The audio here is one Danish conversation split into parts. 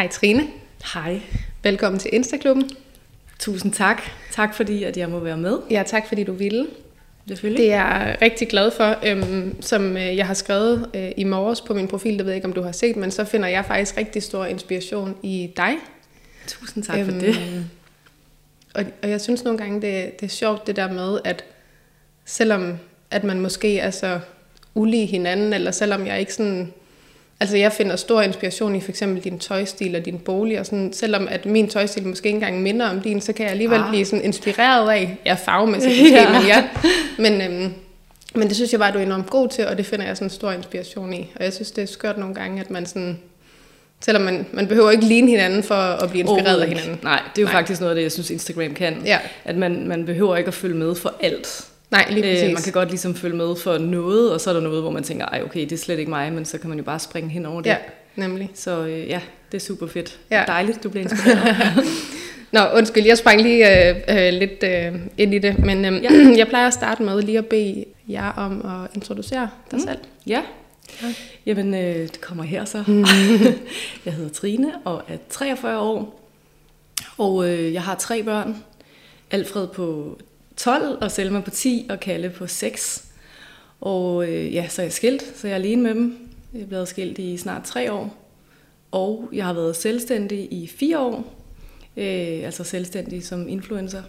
Hej Trine. Hej. Velkommen til Instaklubben. Tusind tak. Tak fordi, at jeg må være med. Ja, tak fordi du ville. Selvfølgelig. Det er jeg rigtig glad for. Øhm, som øh, jeg har skrevet øh, i morges på min profil, det ved jeg ikke, om du har set, men så finder jeg faktisk rigtig stor inspiration i dig. Tusind tak øhm, for det. Og, og jeg synes nogle gange, det, det er sjovt det der med, at selvom at man måske er så ulige hinanden, eller selvom jeg ikke sådan Altså jeg finder stor inspiration i for eksempel din tøjstil og din bolig, og sådan, selvom at min tøjstil måske ikke engang minder om din, så kan jeg alligevel ah. blive sådan inspireret af, ja farvemæssigt måske, ja. men ja. Men, øhm, men det synes jeg bare, du er enormt god til, og det finder jeg sådan stor inspiration i. Og jeg synes, det er skørt nogle gange, at man sådan, selvom man, man behøver ikke ligne hinanden for at blive inspireret af hinanden. Nej, det er jo Nej. faktisk noget af det, jeg synes, Instagram kan. Ja. At man, man behøver ikke at følge med for alt. Nej, lige præcis. Øh, man kan godt ligesom følge med for noget, og så er der noget, hvor man tænker, ej okay, det er slet ikke mig, men så kan man jo bare springe hen over det. Ja, nemlig. Så øh, ja, det er super fedt. Ja. Dejligt, du bliver inspireret. Nå, undskyld, jeg sprang lige øh, øh, lidt øh, ind i det, men øh, ja. jeg plejer at starte med lige at bede jer om at introducere dig mm. selv. Ja. ja. Jamen, øh, det kommer her så. jeg hedder Trine og er 43 år, og øh, jeg har tre børn. Alfred på 12, og Selma på 10, og Kalle på 6. Og øh, ja, så er jeg skilt, så jeg er alene med dem. Jeg er blevet skilt i snart tre år. Og jeg har været selvstændig i fire år, øh, altså selvstændig som influencer.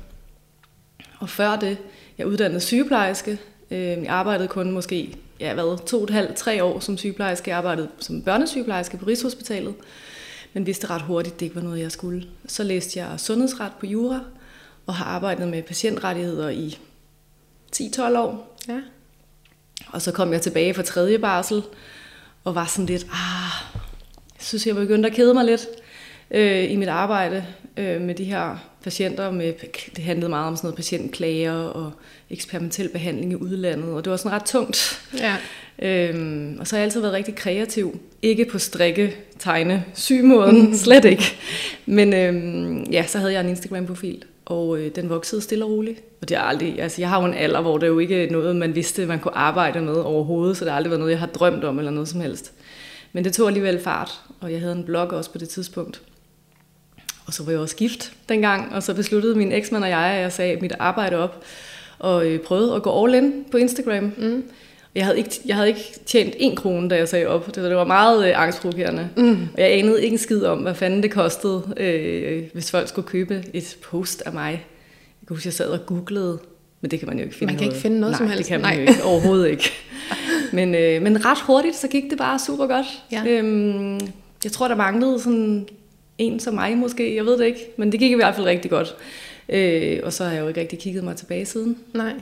Og før det, jeg uddannede sygeplejerske. Øh, jeg arbejdede kun måske, ja hvad, to og et halvt, tre år som sygeplejerske. Jeg arbejdede som børnesygeplejerske på Rigshospitalet, men vidste ret hurtigt, det ikke var noget, jeg skulle. Så læste jeg sundhedsret på Jura, og har arbejdet med patientrettigheder i 10-12 år. Ja. Og så kom jeg tilbage fra tredje barsel, og var sådan lidt, ah, jeg synes, jeg begyndte at kede mig lidt øh, i mit arbejde øh, med de her patienter. Med, det handlede meget om sådan noget patientklager og eksperimentel behandling i udlandet, og det var sådan ret tungt. Ja. Øhm, og så har jeg altid været rigtig kreativ. Ikke på strikke, tegne, sygemåden, slet ikke. Men øhm, ja, så havde jeg en Instagram-profil, og øh, den voksede stille og roligt. Og det er aldrig, altså jeg har jo en alder, hvor det jo ikke er noget, man vidste, man kunne arbejde med overhovedet, så det har aldrig været noget, jeg har drømt om eller noget som helst. Men det tog alligevel fart, og jeg havde en blog også på det tidspunkt. Og så var jeg også gift dengang, og så besluttede min eksmand og jeg, at jeg sagde mit arbejde op, og øh, prøvede at gå all in på Instagram. Mm. Jeg havde, ikke, jeg havde ikke tjent en krone, da jeg sagde op. Det, det var meget øh, angstprovokerende. Mm. Og jeg anede ikke en skid om, hvad fanden det kostede, øh, hvis folk skulle købe et post af mig. Jeg kunne huske, jeg sad og googlede, men det kan man jo ikke finde Man kan noget. ikke finde noget Nej, som helst. det kan man Nej. jo ikke. Overhovedet ikke. Men, øh, men ret hurtigt, så gik det bare super godt. Ja. Øhm, jeg tror, der manglede sådan en som mig måske, jeg ved det ikke. Men det gik i hvert fald rigtig godt. Øh, og så har jeg jo ikke rigtig kigget mig tilbage siden. Nej.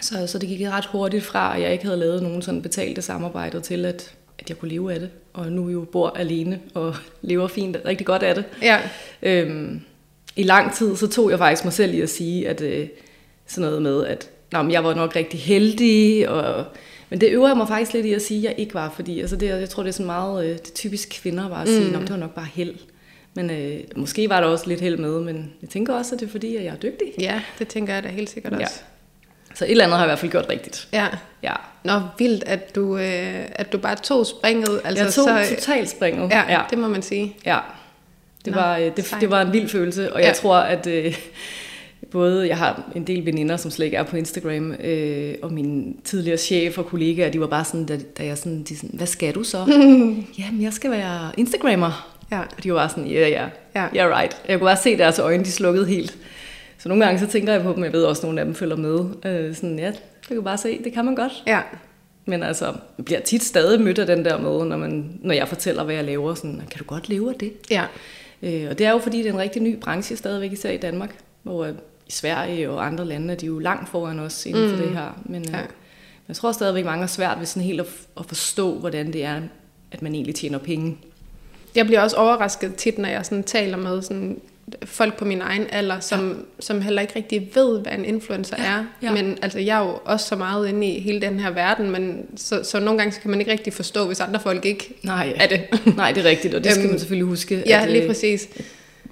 Så, så det gik ret hurtigt fra, at jeg ikke havde lavet nogen sådan betalte samarbejder til, at, at jeg kunne leve af det. Og nu jo bor alene og lever fint rigtig godt af det. Ja. Øhm, I lang tid, så tog jeg faktisk mig selv i at sige, at øh, sådan noget med, at Nå, men jeg var nok rigtig heldig, og, men det øver jeg mig faktisk lidt i at sige, at jeg ikke var, fordi altså det, jeg tror, det er sådan meget øh, det typisk kvinder bare at sige, mm. det var nok bare held. Men øh, måske var der også lidt held med, men jeg tænker også, at det er fordi, at jeg er dygtig. Ja, det tænker jeg da helt sikkert også. Ja. Så et eller andet har jeg i hvert fald gjort rigtigt. Ja. ja. Nå, vildt, at du, øh, at du bare tog springet. Altså, jeg tog så, totalt springet. Ja, ja, det må man sige. Ja. Det, Nå, var, øh, det, det var en vild følelse, og ja. jeg tror, at øh, både, jeg har en del veninder, som slet ikke er på Instagram, øh, og min tidligere chef og kollegaer, de var bare sådan, da, da jeg sådan, de sådan, hvad skal du så? Jamen, jeg skal være Instagrammer. Ja. Og de var bare sådan, ja, yeah, ja, yeah, yeah, right. Jeg kunne bare se deres øjne, de slukkede helt. Så nogle gange så tænker jeg på dem, jeg ved også, at nogle af dem følger med. Øh, sådan, ja, det kan bare se, det kan man godt. Ja. Men altså, jeg bliver tit stadig mødt af den der med, når, man, når jeg fortæller, hvad jeg laver. Sådan, kan du godt leve af det? Ja. Øh, og det er jo fordi, det er en rigtig ny branche stadigvæk, især i Danmark. Hvor øh, i Sverige og andre lande, er de jo langt foran os inden for mm. det her. Men øh, ja. jeg tror stadigvæk, mange er svært ved sådan helt at, at forstå, hvordan det er, at man egentlig tjener penge. Jeg bliver også overrasket tit, når jeg sådan taler med sådan folk på min egen alder, som, ja. som heller ikke rigtig ved, hvad en influencer ja. er. Ja. Men altså, jeg er jo også så meget inde i hele den her verden, men så, så nogle gange så kan man ikke rigtig forstå, hvis andre folk ikke Nej. er det. Nej, det er rigtigt, og det skal man øhm, selvfølgelig huske. Ja, at, lige øh, præcis.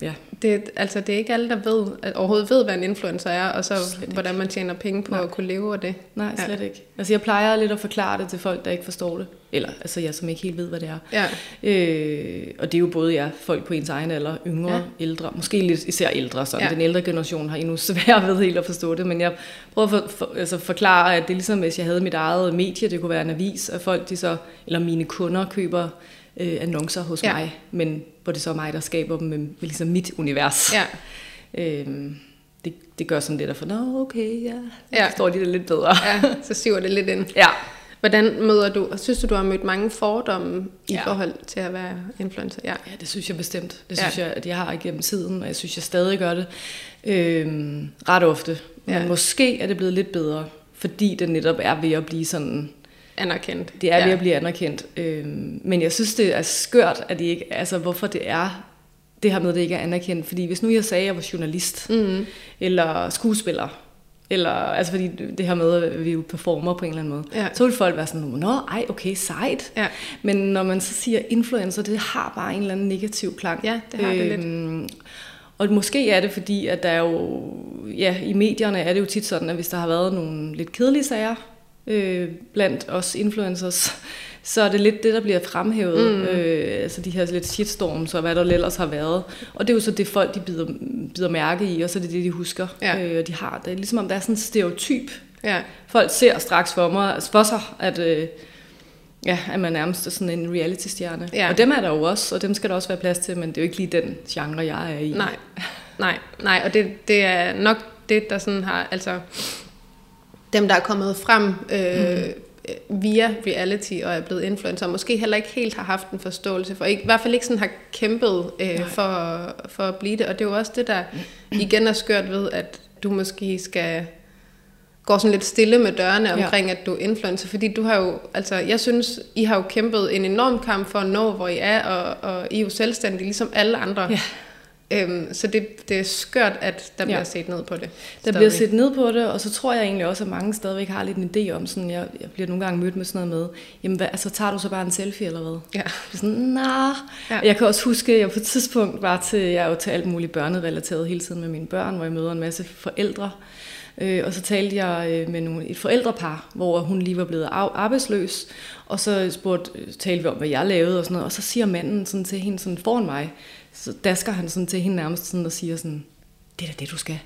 Ja. Det, altså, det er ikke alle, der ved, at overhovedet ved, hvad en influencer er, og så hvordan man tjener penge på Nej. at kunne leve af det. Nej, slet ja. ikke. Altså jeg plejer lidt at forklare det til folk, der ikke forstår det. Eller altså jeg, som ikke helt ved, hvad det er. Ja. Øh, og det er jo både ja, folk på ens egen alder, yngre, ja. ældre, måske lidt især ældre. Sådan. Ja. Den ældre generation har endnu svært ved helt at forstå det, men jeg prøver at for, for, altså forklare, at det er ligesom, hvis jeg havde mit eget medie, det kunne være en avis, at folk, de så, eller mine kunder køber øh, annoncer hos ja. mig, men hvor det så er mig, der skaber dem med, med ligesom mit univers. Ja. Øhm, det, det gør sådan lidt at få, nå okay, ja, ja. forstår de det lidt bedre. Ja, så siver det lidt ind. Ja. Hvordan møder du, synes du, du har mødt mange fordomme i ja. forhold til at være influencer? Ja, ja det synes jeg bestemt. Det synes ja. jeg, at jeg har igennem tiden, og jeg synes, jeg stadig gør det øhm, ret ofte. Men ja. måske er det blevet lidt bedre, fordi det netop er ved at blive sådan anerkendt. Det er ja. ved at blive anerkendt. Øhm, men jeg synes, det er skørt, at det ikke, altså hvorfor det er det her med, at det ikke er anerkendt. Fordi hvis nu jeg sagde, at jeg var journalist, mm. eller skuespiller, eller, altså fordi det her med, at vi jo performer på en eller anden måde, ja. så vil folk være sådan, nå, ej, okay, sejt. Ja. Men når man så siger influencer, det har bare en eller anden negativ klang. Ja, det har det øhm, lidt. Og måske er det fordi, at der er jo, ja, i medierne er det jo tit sådan, at hvis der har været nogle lidt kedelige sager, øh, blandt os influencers, så er det lidt det, der bliver fremhævet. Mm. Øh, altså de her lidt shitstorms og hvad der ellers har været. Og det er jo så det, folk de bider, bider mærke i, og så er det det, de husker. Ja. Øh, og de har det. er ligesom om der er sådan en stereotyp. Ja. Folk ser straks for, mig, for sig, at... Øh, Ja, at man nærmest er sådan en reality-stjerne. Ja. Og dem er der jo også, og dem skal der også være plads til, men det er jo ikke lige den genre, jeg er i. Nej, nej, nej. og det, det er nok det, der sådan har, altså dem, der er kommet frem øh, mm. via reality og er blevet influencer, måske heller ikke helt har haft en forståelse for, ikke, i hvert fald ikke sådan har kæmpet øh, for, for at blive det. Og det er jo også det, der igen er skørt ved, at du måske skal gå sådan lidt stille med dørene omkring, ja. at du er influencer, fordi du har jo, altså jeg synes, I har jo kæmpet en enorm kamp for at nå, hvor I er, og, og I er jo selvstændige, ligesom alle andre. Ja. Øhm, så det, det er skørt, at der bliver ja. set ned på det. Der stadigvæk. bliver set ned på det, og så tror jeg egentlig også, at mange stadigvæk har lidt en idé om, sådan, jeg, jeg bliver nogle gange mødt med sådan noget med, jamen hvad, altså tager du så bare en selfie eller hvad? Ja. Sådan, nah. ja. Jeg kan også huske, at jeg på et tidspunkt var til, jeg er jo til alt muligt børnerelateret hele tiden med mine børn, hvor jeg møder en masse forældre, Øh, og så talte jeg øh, med nogle, et forældrepar, hvor hun lige var blevet arbejdsløs, og så spurgte, talte vi om, hvad jeg lavede og sådan noget, og så siger manden sådan til hende sådan foran mig, så dasker han sådan til hende nærmest sådan og siger sådan, det er da det, du skal.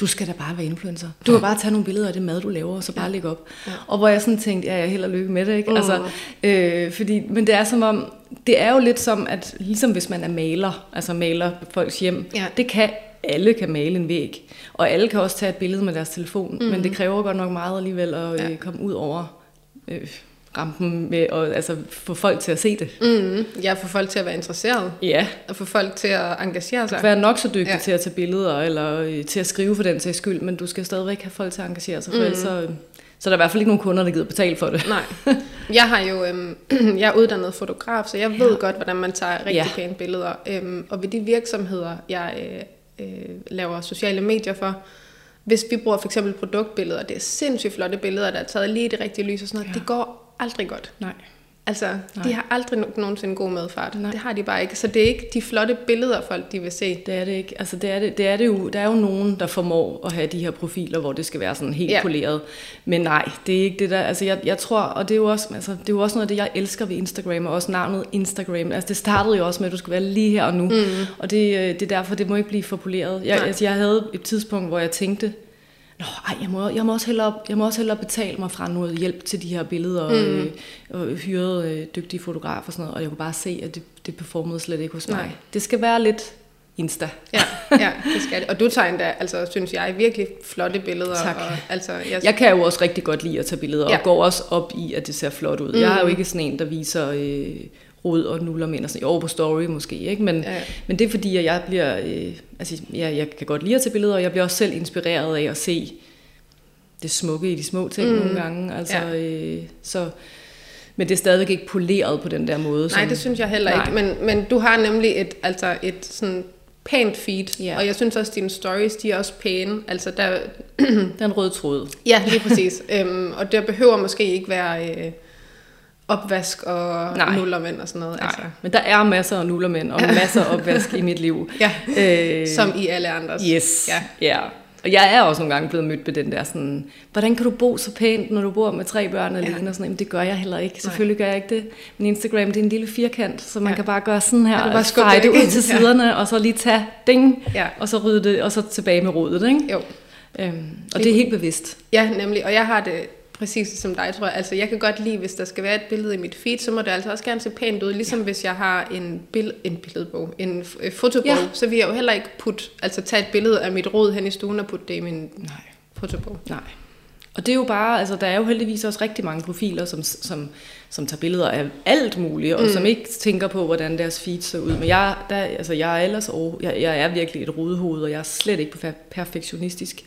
Du skal da bare være influencer. Du kan bare tage nogle billeder af det mad, du laver, og så bare ja. lægge op. Ja. Og hvor jeg sådan tænkte, ja, jeg held og lykke med det, ikke? Uh. Altså, øh, fordi, men det er som om, det er jo lidt som, at ligesom hvis man er maler, altså maler folks hjem, ja. det kan alle kan male en væg, og alle kan også tage et billede med deres telefon, mm. men det kræver godt nok meget alligevel at ja. øh, komme ud over øh, rampen med at altså, få folk til at se det. Mm, ja, få folk til at være interesseret. Ja. Og få folk til at engagere sig. Være nok så dygtig ja. til at tage billeder, eller øh, til at skrive for den sags skyld, men du skal stadigvæk have folk til at engagere sig, for mm. ellers så, øh, så er der i hvert fald ikke nogen kunder, der gider betale for det. Nej. Jeg har jo, øhm, jeg er uddannet fotograf, så jeg ved ja. godt, hvordan man tager rigtig ja. pæne billeder. Øhm, og ved de virksomheder, jeg øh, øh, laver sociale medier for, hvis vi bruger for eksempel produktbilleder, det er sindssygt flotte billeder, der er taget lige det rigtige lys og sådan noget, ja. det går aldrig godt. Nej. Altså, Nej. de har aldrig nogensinde god medfart. Nej. Det har de bare ikke. Så det er ikke de flotte billeder, folk de vil se. Det er det ikke. Altså, det er det, det er det jo. Der er jo nogen, der formår at have de her profiler, hvor det skal være sådan helt ja. poleret. Men nej, det er ikke det der. Altså, jeg, jeg tror, og det er jo også, altså, det er jo også noget af det, jeg elsker ved Instagram, og også navnet Instagram. Altså, det startede jo også med, at du skulle være lige her og nu. Mm. Og det, øh, det er derfor, det må ikke blive for poleret. Jeg, altså, jeg havde et tidspunkt, hvor jeg tænkte, Nå, ej, jeg må, jeg, må også hellere, jeg må også hellere betale mig fra noget hjælp til de her billeder, mm. øh, og hyrede øh, dygtige fotografer og sådan noget, og jeg kunne bare se, at det, det performede slet ikke hos mig. Nej. Det skal være lidt Insta. Ja, ja, det skal det. Og du tager endda, altså, synes jeg, virkelig flotte billeder. Tak. Og, altså, jeg... jeg kan jo også rigtig godt lide at tage billeder, ja. og går også op i, at det ser flot ud. Mm. Jeg er jo ikke sådan en, der viser... Øh, rod og nuller med, og sådan, over på story måske, ikke? Men, ja. men det er fordi, at jeg bliver, øh, altså jeg, jeg kan godt lide at tage billeder, og jeg bliver også selv inspireret af at se det smukke i de små ting mm. nogle gange, altså, ja. øh, så, men det er stadigvæk ikke poleret på den der måde. Nej, som, det synes jeg heller nej. ikke, men, men du har nemlig et, altså et sådan pænt feed, ja. og jeg synes også, at dine stories, de er også pæne. Altså, der, den røde tråd. Ja, lige præcis. øhm, og der behøver måske ikke være... Øh, opvask og Nej. nullermænd og sådan noget. Nej, altså. men der er masser af nullermænd og masser af opvask i mit liv. Ja, Øh, som i alle andres. Yes, Ja. ja. Og jeg er også nogle gange blevet mødt med den der sådan, hvordan kan du bo så pænt, når du bor med tre børn alene? Og sådan, noget. Jamen, det gør jeg heller ikke. Selvfølgelig gør jeg ikke det. Men Instagram, det er en lille firkant, så man Ja. kan bare gøre sådan her, bare feje det ud til ind. Ja. siderne, og så lige tage ding, Ja. og så rydde det, og så tilbage med rodet, ikke? Jo. Øhm, og det er helt bevidst. Ja, nemlig. Og jeg har det præcis som dig, tror jeg. Altså, jeg kan godt lide, hvis der skal være et billede i mit feed, så må det altså også gerne se pænt ud. Ligesom ja. hvis jeg har en, bill- en billedbog, en f- fotobog, Ja. så vil jeg jo heller ikke putte, altså tage et billede af mit rod hen i stuen og putte det i min Nej. fotobog. Nej. Og det er jo bare, altså der er jo heldigvis også rigtig mange profiler, som, som, som tager billeder af alt muligt, og mm. som ikke tænker på, hvordan deres feed ser ud. Men jeg, der, altså, jeg er ellers over, jeg, jeg er virkelig et rodehoved, og jeg er slet ikke per- perfektionistisk.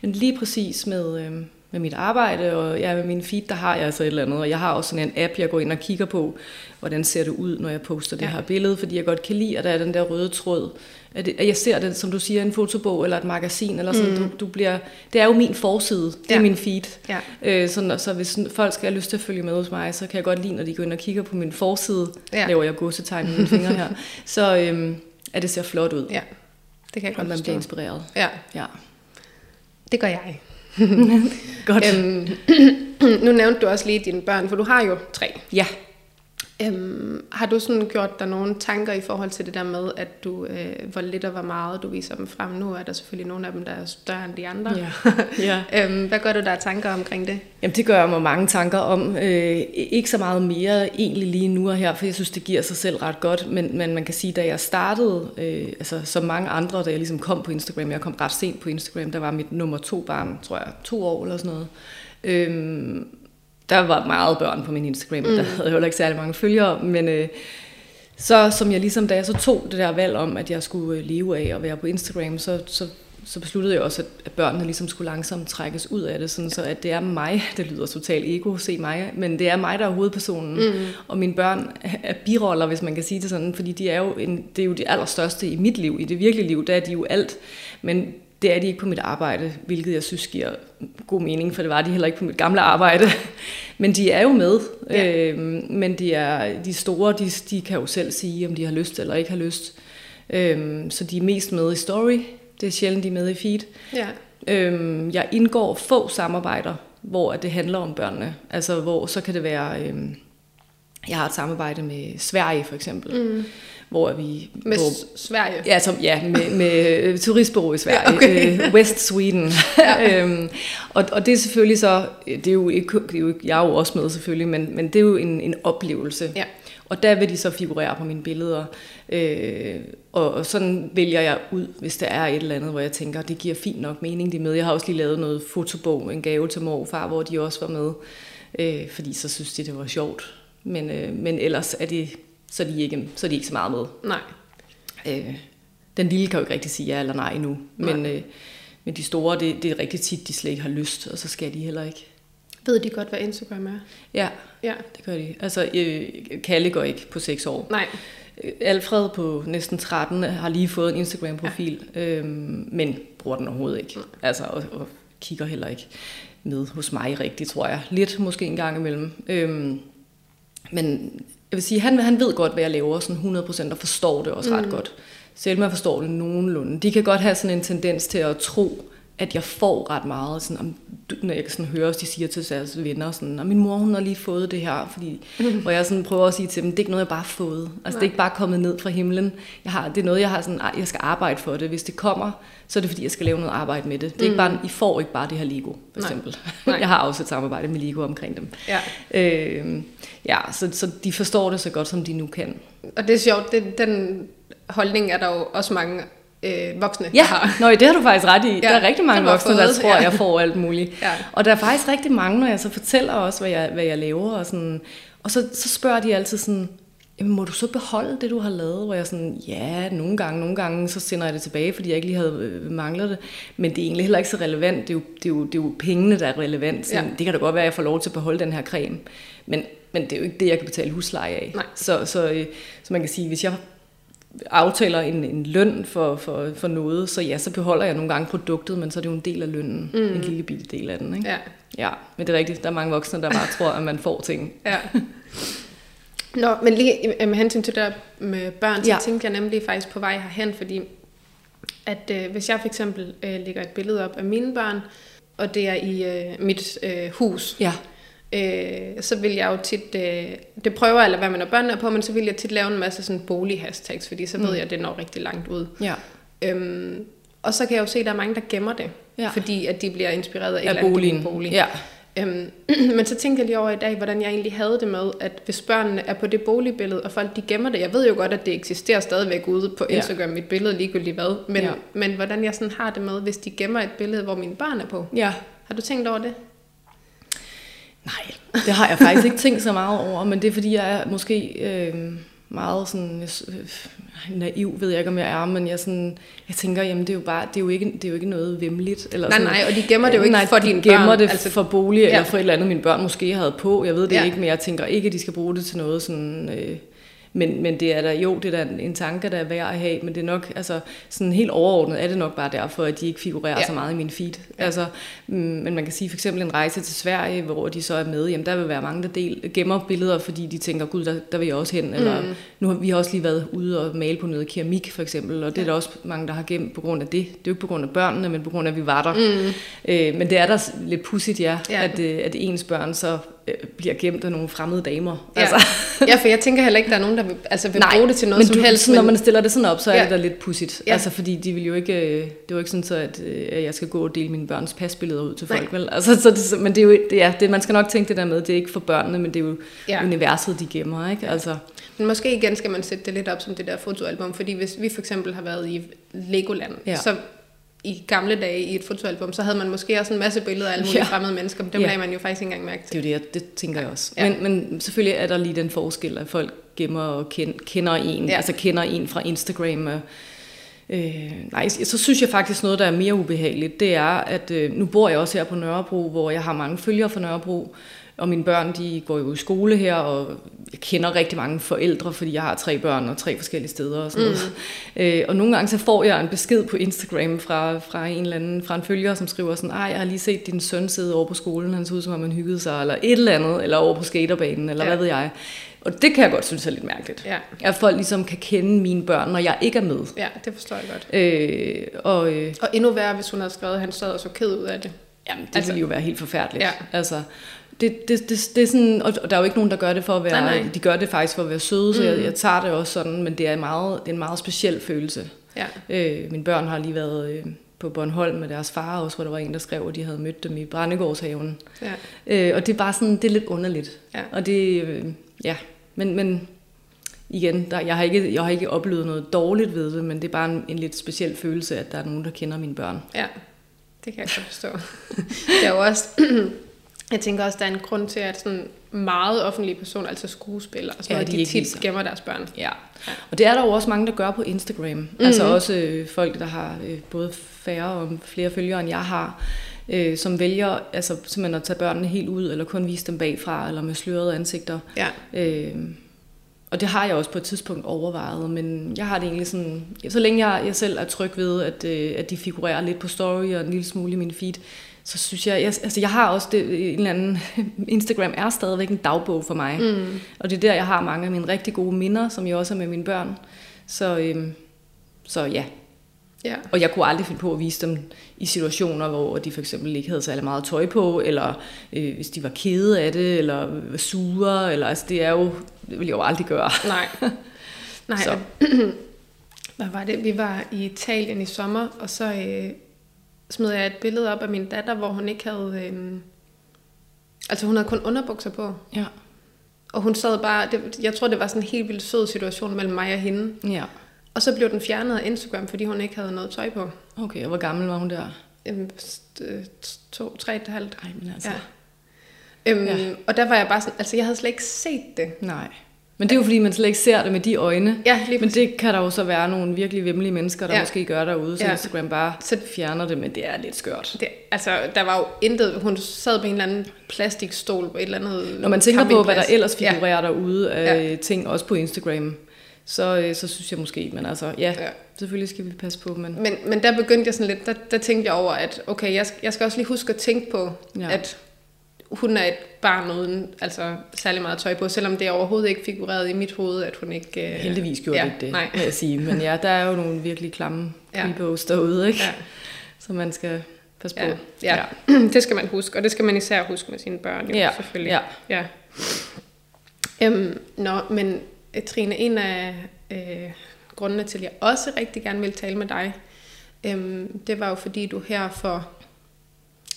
Men lige præcis med, øh, med mit arbejde, og ja, med min feed, der har jeg altså et eller andet. Og jeg har også sådan en app, jeg går ind og kigger på, hvordan ser det ud, når jeg poster det Ja. her billede, fordi jeg godt kan lide, at der er den der røde tråd. At, det, at jeg ser det, som du siger, en fotobog eller et magasin, eller sådan, mm. du, du bliver, det er jo min forside, det er Ja. min feed. Ja. Øh, sådan, så hvis folk skal have lyst til at følge med hos mig, så kan jeg godt lide, når de går ind og kigger på min forside, Ja. laver jeg godsetegn med mine fingre her, så øhm, at det ser flot ud, Ja, det kan jeg og godt man forstå. bliver inspireret. Ja, Ja. det gør jeg. Godt. Øhm, nu nævnte du også lige dine børn, for du har jo tre. Ja. Øhm, har du sådan gjort dig nogle tanker i forhold til det der med, at du, øh, hvor lidt og hvor meget du viser dem frem? Nu er der selvfølgelig nogle af dem, der er større end de andre. Ja. ja. øhm, hvad gør du der tanker omkring det? Jamen det gør jeg mig mange tanker om. Øh, ikke så meget mere egentlig lige nu og her, for jeg synes, det giver sig selv ret godt. Men, men man kan sige, da jeg startede, øh, altså som mange andre, da jeg ligesom kom på Instagram, jeg kom ret sent på Instagram, der var mit nummer to barn, tror jeg, to år eller sådan noget. Øh, der var meget børn på min Instagram, mm. der havde jeg heller ikke særlig mange følgere, men øh, så som jeg ligesom, da jeg så tog det der valg om, at jeg skulle øh, leve af at være på Instagram, så, så, så besluttede jeg også, at, at børnene ligesom skulle langsomt trækkes ud af det, sådan så at det er mig, det lyder totalt ego, se mig, men det er mig, der er hovedpersonen, mm. og mine børn er biroller, hvis man kan sige det sådan, fordi de er jo en, det er jo de allerstørste i mit liv, i det virkelige liv, der er de jo alt, men det er de ikke på mit arbejde, hvilket jeg synes giver god mening, for det var de heller ikke på mit gamle arbejde. Men de er jo med. Ja. Øhm, men de er de store, de, de kan jo selv sige, om de har lyst eller ikke har lyst. Øhm, så de er mest med i story. Det er sjældent, de er med i feed. Ja. Øhm, jeg indgår få samarbejder, hvor det handler om børnene. Altså, hvor så kan det være... Øhm, jeg har et samarbejde med Sverige, for eksempel. Mm. Hvor vi... Med hvor, Sverige? Ja, som, ja med, med turistbureau i Sverige, Ja, okay. øh, West Sweden. øhm, og, og det er selvfølgelig så, det er jo ikke, det er jo, ikke- jeg er jo også med selvfølgelig, men, men det er jo en, en oplevelse. Ja. Og der vil de så figurere på mine billeder. Øh, og, sådan vælger jeg ud, hvis der er et eller andet, hvor jeg tænker, det giver fint nok mening, de er med. Jeg har også lige lavet noget fotobog, en gave til mor og far, hvor de også var med. Øh, fordi så synes de, det var sjovt. Men, øh, men ellers er de, så er de, ikke, så er de ikke så meget med. Nej. Øh, den lille kan jo ikke rigtig sige ja eller nej endnu, men, øh, men de store, det, det er rigtig tit, de slet ikke har lyst, og så skal de heller ikke. Ved de godt, hvad Instagram er? Ja, Ja. det gør de. Altså, øh, Kalle går ikke på 6 år. Nej. Øh, Alfred på næsten 13 har lige fået en Instagram-profil, ja. øhm, men bruger den overhovedet ikke. Altså, og, og kigger heller ikke med hos mig rigtigt, tror jeg. Lidt måske en gang imellem. Øhm, men jeg vil sige, han, han ved godt, hvad jeg laver sådan 100% og forstår det også mm. ret godt. Selma forstår det nogenlunde. De kan godt have sådan en tendens til at tro, at jeg får ret meget, sådan, om, når jeg kan sådan høre, de siger til deres venner, sådan, og min mor hun har lige fået det her, fordi, mm. hvor jeg sådan prøver at sige til dem, det er ikke noget, jeg bare har fået. Altså, Nej. det er ikke bare kommet ned fra himlen. Jeg har, det er noget, jeg har sådan, "Ej, jeg skal arbejde for det. Hvis det kommer, så er det fordi, jeg skal lave noget arbejde med det. Det er mm. ikke bare, I får ikke bare det her Lego, for Nej. eksempel. Nej. Jeg har også et samarbejde med Lego omkring dem. Ja. Øh, ja, så, så de forstår det så godt, som de nu kan. Og det er sjovt, det, den holdning er der jo også mange øh, voksne, Ja, der har. Nå, det har du faktisk ret i. Ja, der er rigtig mange voksne, der fået, tror, ja. jeg får alt muligt. Ja. Og der er faktisk rigtig mange, når jeg så fortæller også, hvad jeg, hvad jeg laver. Og, sådan, og så, så spørger de altid sådan, Jamen, må du så beholde det, du har lavet? Hvor jeg sådan, ja, nogle gange, nogle gange, så sender jeg det tilbage, fordi jeg ikke lige havde øh, manglet det. Men det er egentlig heller ikke så relevant. Det er jo, det er jo, det er jo pengene, der er relevant. Så Ja. Det kan da godt være, at jeg får lov til at beholde den her creme. Men, men det er jo ikke det, jeg kan betale husleje af. Nej. Så, så, øh, så man kan sige, hvis jeg aftaler en, en løn for, for, for noget, så ja, så beholder jeg nogle gange produktet, men så er det jo en del af lønnen, mm. en lille bitte del af den. Ikke? Ja. ja, men det er rigtigt, der er mange voksne, der bare tror, at man får ting. Ja. Nå, men lige med hensyn til det der med børn, så ja. tænkte jeg nemlig faktisk på vej herhen, fordi at øh, hvis jeg for eksempel øh, lægger et billede op af mine børn, og det er i øh, mit øh, hus, Ja, øh, så vil jeg jo tit, øh, det prøver lade være med, når børnene er på, men så vil jeg tit lave en masse sådan bolig-hashtags, fordi så ved Mm. jeg, at det når rigtig langt ud. ja. Øhm, og så kan jeg jo se, at der er mange, der gemmer det, Ja. fordi at de bliver inspireret af, Af eller boligen. bolig. Ja. Øhm, men så tænkte jeg lige over i dag, hvordan jeg egentlig havde det med, at hvis børnene er på det boligbillede, og folk de gemmer det, jeg ved jo godt, at det eksisterer stadigvæk ude på Ja. Instagram, mit billede ligegyldigt hvad, men, Ja. ja. men hvordan jeg sådan har det med, hvis de gemmer et billede, hvor mine børn er på. ja. Har du tænkt over det? Nej, det har jeg faktisk ikke tænkt så meget over, men det er fordi, jeg er måske øh, meget sådan, øh, naiv, ved jeg ikke, om jeg er, men jeg, sådan, jeg tænker, jamen det er jo bare, det er jo ikke, det er jo ikke noget vemmeligt. Eller Nej, sådan, nej, og de gemmer det jo ikke nej, for de dine gemmer børn, det altså- for bolig, ja. Eller for et eller andet, mine børn måske havde på. Jeg ved det ja. ikke, men jeg tænker ikke, at de skal bruge det til noget sådan... Øh, men, men det er da, jo, det er da en tanke, der er værd at have, men det er nok, altså sådan helt overordnet er det nok bare derfor, at de ikke figurerer Ja. ja. så meget i min feed. Ja. Altså, mm, men man kan sige for eksempel en rejse til Sverige, hvor de så er med, jamen der vil være mange, der del, gemmer billeder, fordi de tænker, gud, der, der vil jeg også hen, eller Mm. nu har vi også lige været ude og male på noget keramik for eksempel, og det er der også mange, der har gemt på grund af det. Det er jo ikke på grund af børnene, men på grund af, at vi var der. Mm. Øh, men det er der lidt pudsigt, ja, Ja. ja. At, øh, at ens børn så bliver gemt af nogle fremmede damer. Ja. ja, for jeg tænker heller ikke, der er nogen, der vil, altså vil Nej, bruge det til noget men som du, helst. sådan, når man stiller det sådan op, så er Ja. det da lidt pudsigt. Ja. Altså, fordi de vil jo ikke, øh, det er jo ikke sådan, så, at, øh, at jeg skal gå og dele mine børns pasbilleder ud til Nej. folk. Vel? Altså, så det, men det er jo, det, ja, det, man skal nok tænke det der med, det er ikke for børnene, men det er jo Ja. universet, de gemmer. Ikke? Altså, Men måske igen skal man sætte det lidt op som det der fotoalbum, fordi hvis vi for eksempel har været i Legoland. Ja. så i gamle dage i et fotoalbum, så havde man måske også en masse billeder af alle mulige ja. Fremmede mennesker, men dem Ja. lagde man jo faktisk ikke engang mærke det til. er jo det, det tænker jeg også. Ja. Men, men selvfølgelig er der lige den forskel, at folk gemmer og ken, kender en, Ja. ja. altså kender en fra Instagram. Og, øh, nej, så synes jeg faktisk noget, der er mere ubehageligt, det er, at øh, nu bor jeg også her på Nørrebro, hvor jeg har mange følgere fra Nørrebro, og mine børn, de går jo i skole her, og jeg kender rigtig mange forældre, fordi jeg har tre børn og tre forskellige steder og sådan noget. Øh, og nogle gange så får jeg en besked på Instagram fra, fra en eller anden, fra en følger, som skriver sådan, ej, jeg har lige set din søn sidde over på skolen, han så ud som om han hyggede sig, eller et eller andet, eller over på skaterbanen, eller Ja. hvad ved jeg. Og det kan jeg godt synes er lidt mærkeligt. Ja, At folk ligesom kan kende mine børn, når jeg ikke er med. ja, det forstår jeg godt. Øh, og øh, Og endnu værre, hvis hun havde skrevet, at han sad og så ked ud af det. Jamen, det altså, ville jo være helt forfærdeligt. Ja. Altså, det, det, det, det er sådan, og der er jo ikke nogen, der gør det for at være, Nej, nej. de gør det faktisk for at være søde, så Mm. jeg, jeg tager det også sådan, men det er, en meget, det er en meget speciel følelse. Ja, Øh, mine børn har lige været øh, på Bornholm med deres far også, hvor der var en, der skrev, at de havde mødt dem i Brændegårdshaven. ja, Øh, og det er bare sådan, det er lidt underligt. ja. Og det, øh, ja, men, men igen, der, jeg, har ikke, jeg har ikke oplevet noget dårligt ved det, men det er bare en, en lidt speciel følelse, at der er nogen, der kender mine børn. Ja, det kan jeg godt forstå. det er jo også, jeg tænker også, der er en grund til, at sådan meget offentlige personer, altså skuespillere og sådan Ja, noget, de de, tit viser. gemmer deres børn. Ja. Og det er der jo også mange, der gør på Instagram. Mm-hmm. Altså også øh, folk, der har øh, både færre og flere følgere, end jeg har, øh, som vælger altså, simpelthen at tage børnene helt ud, eller kun vise dem bagfra, eller med slørede ansigter. Ja, Øh, og det har jeg også på et tidspunkt overvejet, men jeg har det egentlig sådan, så længe jeg, jeg selv er tryg ved, at, øh, at de figurerer lidt på story og en lille smule i min feed, så synes jeg, jeg altså jeg har også det, en eller anden, Instagram er stadigvæk en dagbog for mig, mm. og det er der, jeg har mange af mine rigtig gode minder, som jeg også er med mine børn. Så, øhm, så ja, ja, og jeg kunne aldrig finde på at vise dem i situationer, hvor de for eksempel ikke havde særlig meget tøj på, eller øh, hvis de var kede af det, eller var sure, eller altså det er jo, det vil jeg jo aldrig gøre. nej. Nej, Så. hvad var det? Vi var i Italien i sommer, og så øh, smed jeg et billede op af min datter, hvor hun ikke havde... Øh, altså hun havde kun underbukser på. Ja, Og hun sad bare... Det, jeg tror, det var sådan en helt vildt sød situation mellem mig og hende. ja. Og så blev den fjernet af Instagram, fordi hun ikke havde noget tøj på. Okay, og hvor gammel var hun der? Øhm, øh, to, tre, et halvt. Ej, men altså, Ja. Øhm, ja. Og der var jeg bare sådan, altså jeg havde slet ikke set det. nej. Men det er jo fordi, man slet ikke ser det med de øjne. Ja, lige Men det kan der jo så være nogle virkelig vemmelige mennesker, der Ja. måske gør derude, så Ja. Instagram bare Så- fjerner det, men det er lidt skørt. det, altså, der var jo intet, hun sad på en eller anden plastikstol på et eller andet Når man tænker på, hvad der ellers figurerer ja. derude af Ja. ja. ting, også på Instagram, så, øh, så synes jeg måske, men altså, ja, ja, selvfølgelig skal vi passe på. Men, men, men der begyndte jeg sådan lidt, der, der tænkte jeg over, at okay, jeg, jeg skal også lige huske at tænke på, ja. at hun er et barn uden altså, særlig meget tøj på, selvom det overhovedet ikke figureret i mit hoved, at hun ikke... Øh, Heldigvis gjorde ja, ikke det, nej. vil jeg sige. Men ja, der er jo nogle virkelig klamme ja. derude, ikke? Ja. Så man skal passe på. Ja, ja. ja. det skal man huske, og det skal man især huske med sine børn, jo, ja. selvfølgelig. Ja. ja. Øhm, nå, men øh, Trine, en af øh, grundene til, at jeg også rigtig gerne vil tale med dig, øhm, det var jo fordi, du her for,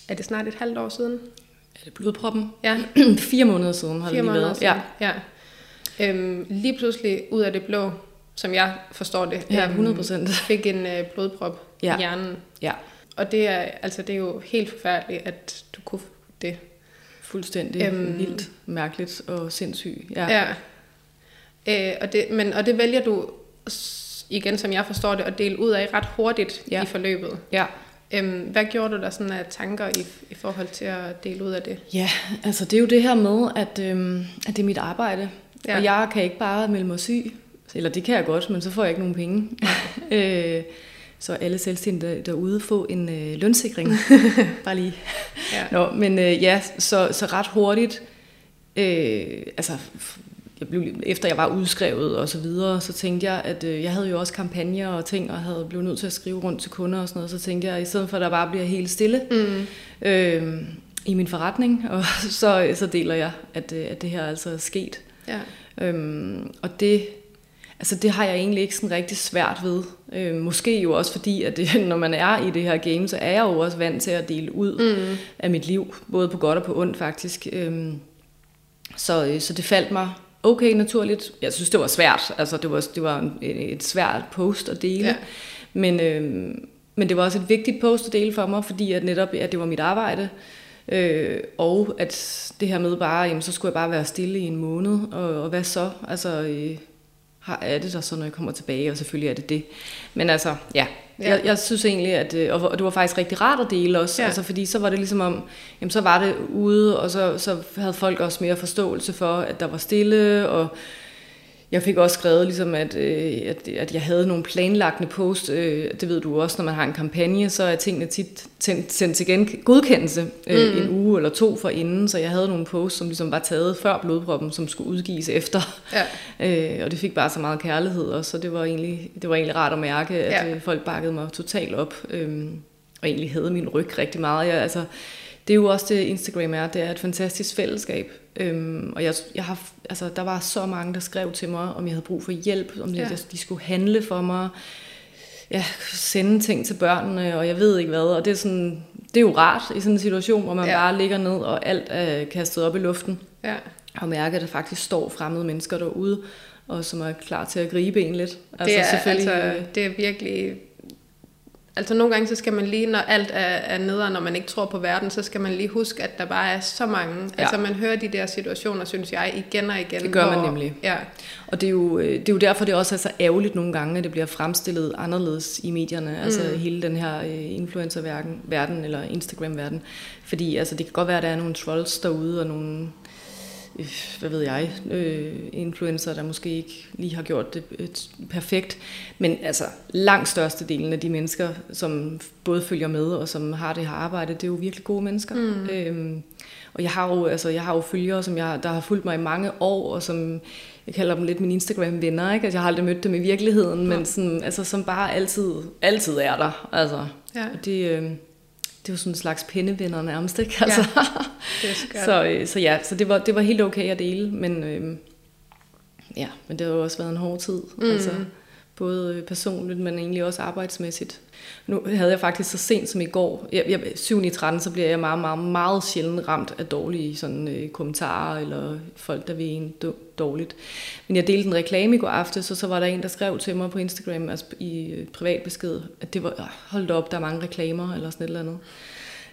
er det snart et halvt år siden? Er det blodproppen? Ja. Fire måneder siden har Fire det lige været. Siden. Ja. ja. Øhm, lige pludselig ud af det blå, som jeg forstår det, ja, 100%. Øhm, fik en øh, blodprop ja. i hjernen. Ja. Og det er, altså, det er jo helt forfærdeligt, at du kunne det. Fuldstændig øhm, vildt, mærkeligt og sindssygt. Ja. ja. Øh, og, det, men, og det vælger du, igen som jeg forstår det, at dele ud af ret hurtigt ja. i forløbet. Ja. Øhm, hvad gjorde du der sådan af tanker i, i forhold til at dele ud af det? Ja, altså det er jo det her med, at, øhm, at det er mit arbejde. Ja. Og jeg kan ikke bare melde mig syg. Eller det kan jeg godt, men så får jeg ikke nogen penge. øh, så alle selvstændige derude få en øh, lønsikring. bare lige. Ja. Nå, men øh, ja, så, så ret hurtigt, øh, altså jeg blev, efter jeg var udskrevet og så videre, så tænkte jeg, at øh, jeg havde jo også kampagner og ting, og havde blevet nødt til at skrive rundt til kunder og sådan noget, så tænkte jeg, at i stedet for at der bare bliver helt stille mm. øh, i min forretning, og så, så deler jeg, at, øh, at det her altså er sket. Ja. Øhm, og det, altså det har jeg egentlig ikke sådan rigtig svært ved. Øh, måske jo også fordi, at det, når man er i det her game, så er jeg jo også vant til at dele ud mm. af mit liv, både på godt og på ondt faktisk. Øh, så, øh, så det faldt mig okay naturligt. Jeg synes, det var svært. Altså, det var, det var et svært post at dele. Ja. Men, øh, men det var også et vigtigt post at dele for mig, fordi at netop at det var mit arbejde. Øh, og at det her med bare, jamen, så skulle jeg bare være stille i en måned. Og, og hvad så? Altså, øh, har, er det der så, når jeg kommer tilbage? Og selvfølgelig er det det. Men altså, ja, Ja. Jeg, jeg synes egentlig, at øh, og det var faktisk rigtig rart at dele også, ja. altså, fordi så var det ligesom om, jamen, så var det ude, og så, så havde folk også mere forståelse for, at der var stille, og jeg fik også skrevet, ligesom, at, øh, at, at jeg havde nogle planlagte post. Øh, det ved du også, når man har en kampagne, så er tingene tit sendt til gen- godkendelse øh, mm. en uge eller to for inden. Så jeg havde nogle posts, som ligesom var taget før blodproppen, som skulle udgives efter. Ja. Øh, og det fik bare så meget kærlighed også, så det var egentlig, det var egentlig rart at mærke, at ja. Øh, folk bakkede mig totalt op. Øh, og egentlig havde min ryg rigtig meget. Jeg, altså, det er jo også det, Instagram er. Det er et fantastisk fællesskab. Øhm, og jeg, jeg har, altså, der var så mange, der skrev til mig, om jeg havde brug for hjælp, om ja. de skulle handle for mig, ja, sende ting til børnene, og jeg ved ikke hvad. Og det er, sådan, det er jo rart i sådan en situation, hvor man ja. bare ligger ned, og alt er kastet op i luften. Ja. Og mærker, at der faktisk står fremmede mennesker derude, og som er klar til at gribe en lidt. Altså, det, er, selvfølgelig, altså, det er virkelig Altså nogle gange, så skal man lige, når alt er, er nederen, når man ikke tror på verden, så skal man lige huske, at der bare er så mange. Ja. Altså man hører de der situationer, synes jeg, igen og igen. Det gør hvor, man nemlig. Ja. Og det er, jo, øh, det er jo derfor, det også er så ærgerligt nogle gange, at det bliver fremstillet anderledes i medierne. Altså mm. hele den her øh, influencer-verden, verden, eller Instagram-verden. Fordi altså, det kan godt være, at der er nogle trolls derude, og nogle hvad ved jeg, øh, influencer, der måske ikke lige har gjort det et, perfekt. Men altså, langt størstedelen af de mennesker, som både følger med og som har det her arbejde, det er jo virkelig gode mennesker. Mm. Øhm, og jeg har jo, altså, jeg har jo følgere, som jeg, der har fulgt mig i mange år, og som jeg kalder dem lidt mine Instagram-venner, ikke? Altså, jeg har aldrig mødt dem i virkeligheden, ja. men sådan, altså, som bare altid, altid er der. Altså, ja. det, øh, det var sådan en slags pindevenner nærmest, ikke? Altså. Ja, det er skørt. så, øh, så ja, så det var, det var helt okay at dele, men øh, ja, men det har jo også været en hård tid, mm. altså både personligt, men egentlig også arbejdsmæssigt. Nu havde jeg faktisk så sent som i går, jeg, jeg, 7 i 13, så bliver jeg meget, meget, meget sjældent ramt af dårlige sådan, øh, kommentarer, eller folk, der vil en dårligt. Men jeg delte en reklame i går aftes, og så var der en, der skrev til mig på Instagram, altså i øh, privat besked, at det var, hold op, der er mange reklamer, eller sådan et eller andet.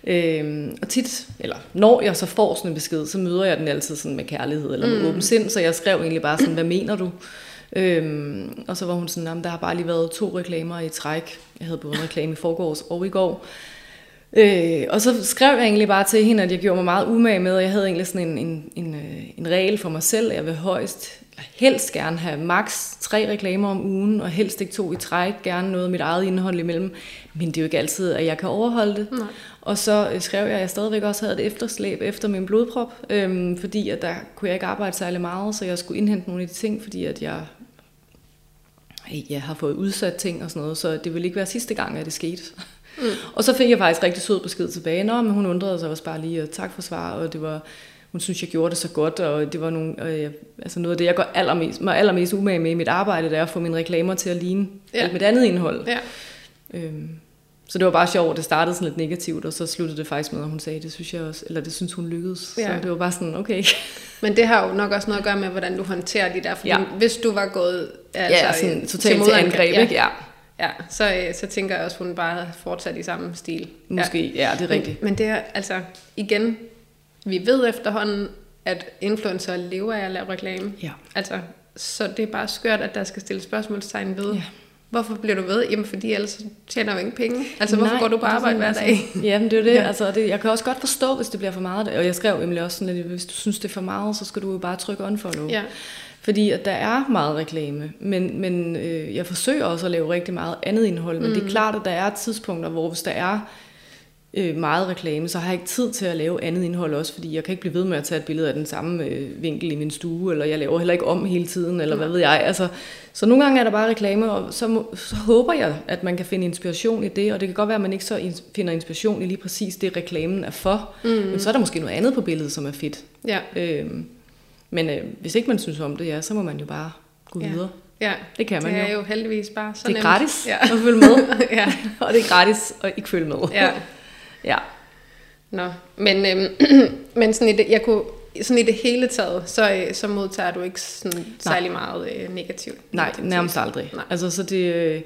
Øhm, og tit, eller når jeg så får sådan en besked, så møder jeg den altid sådan med kærlighed eller med mm. åben sind, så jeg skrev egentlig bare sådan, hvad mener du? Øhm, og så var hun sådan, der har bare lige været to reklamer i træk. Jeg havde både en reklame i forgårs og i går. Øh, og så skrev jeg egentlig bare til hende, at jeg gjorde mig meget umage med, og jeg havde egentlig sådan en, en, en, øh, en regel for mig selv, at jeg vil højst helst gerne have maks tre reklamer om ugen, og helst ikke to i træk, gerne noget af mit eget indhold imellem. Men det er jo ikke altid, at jeg kan overholde det. Nej. Og så øh, skrev jeg, at jeg stadigvæk også havde et efterslæb efter min blodprop, øhm, fordi at der kunne jeg ikke arbejde særlig meget, så jeg skulle indhente nogle af de ting, fordi at jeg jeg har fået udsat ting og sådan noget, så det ville ikke være sidste gang, at det skete. Mm. og så fik jeg faktisk rigtig sød besked tilbage, Nå, men hun undrede sig også bare lige, og tak for svar, og det var, hun synes, jeg gjorde det så godt, og det var nogle, øh, altså noget af det, jeg går allermest, mig allermest umage med i mit arbejde, det er at få mine reklamer til at ligne ja. alt mit andet indhold. Ja. Øhm, så det var bare sjovt, det startede sådan lidt negativt, og så sluttede det faktisk med, at hun sagde, det synes jeg også, eller det synes hun lykkedes. Ja. Så det var bare sådan, okay. Men det har jo nok også noget at gøre med, hvordan du håndterer de der, fordi ja. hvis du var gået altså, ja, sådan, totalt til, angreb, ja. ikke? Ja. Ja, så, øh, så tænker jeg også, at hun bare fortsat i samme stil. Måske, ja, ja det er rigtigt. Men, men det er altså, igen, vi ved efterhånden, at influencer lever af at lave reklame. Ja. Altså, så det er bare skørt, at der skal stilles spørgsmålstegn ved, ja. Hvorfor bliver du ved? Jamen, fordi ellers tjener du ingen penge. Altså, hvorfor Nej, går du på arbejde hver dag? Altså, jamen, det er det. Ja. Altså, det. Jeg kan også godt forstå, hvis det bliver for meget. Og jeg skrev nemlig også sådan lidt, hvis du synes, det er for meget, så skal du jo bare trykke unfollow. Ja. Fordi at der er meget reklame, men, men øh, jeg forsøger også at lave rigtig meget andet indhold, men mm. det er klart, at der er tidspunkter, hvor hvis der er øh, meget reklame, så har jeg ikke tid til at lave andet indhold også, fordi jeg kan ikke blive ved med at tage et billede af den samme øh, vinkel i min stue, eller jeg laver heller ikke om hele tiden, eller hvad ved jeg. Altså, så nogle gange er der bare reklame, og så, må, så håber jeg, at man kan finde inspiration i det, og det kan godt være, at man ikke så finder inspiration i lige præcis det, reklamen er for, mm. men så er der måske noget andet på billedet, som er fedt. Ja. Øhm, men øh, hvis ikke man synes om det, ja, så må man jo bare gå ja. videre. Ja, det kan man det jo. er jo heldigvis bare så Det er nemt. gratis ja. at følge med, ja. og det er gratis at ikke følge med. Ja. Ja. Nå, men, øhm, men sådan, i det, jeg kunne, sådan i det hele taget, så, øh, så modtager du ikke sådan særlig meget øh, negativt. Nej, nærmest aldrig. Nej. Altså, så det, øh,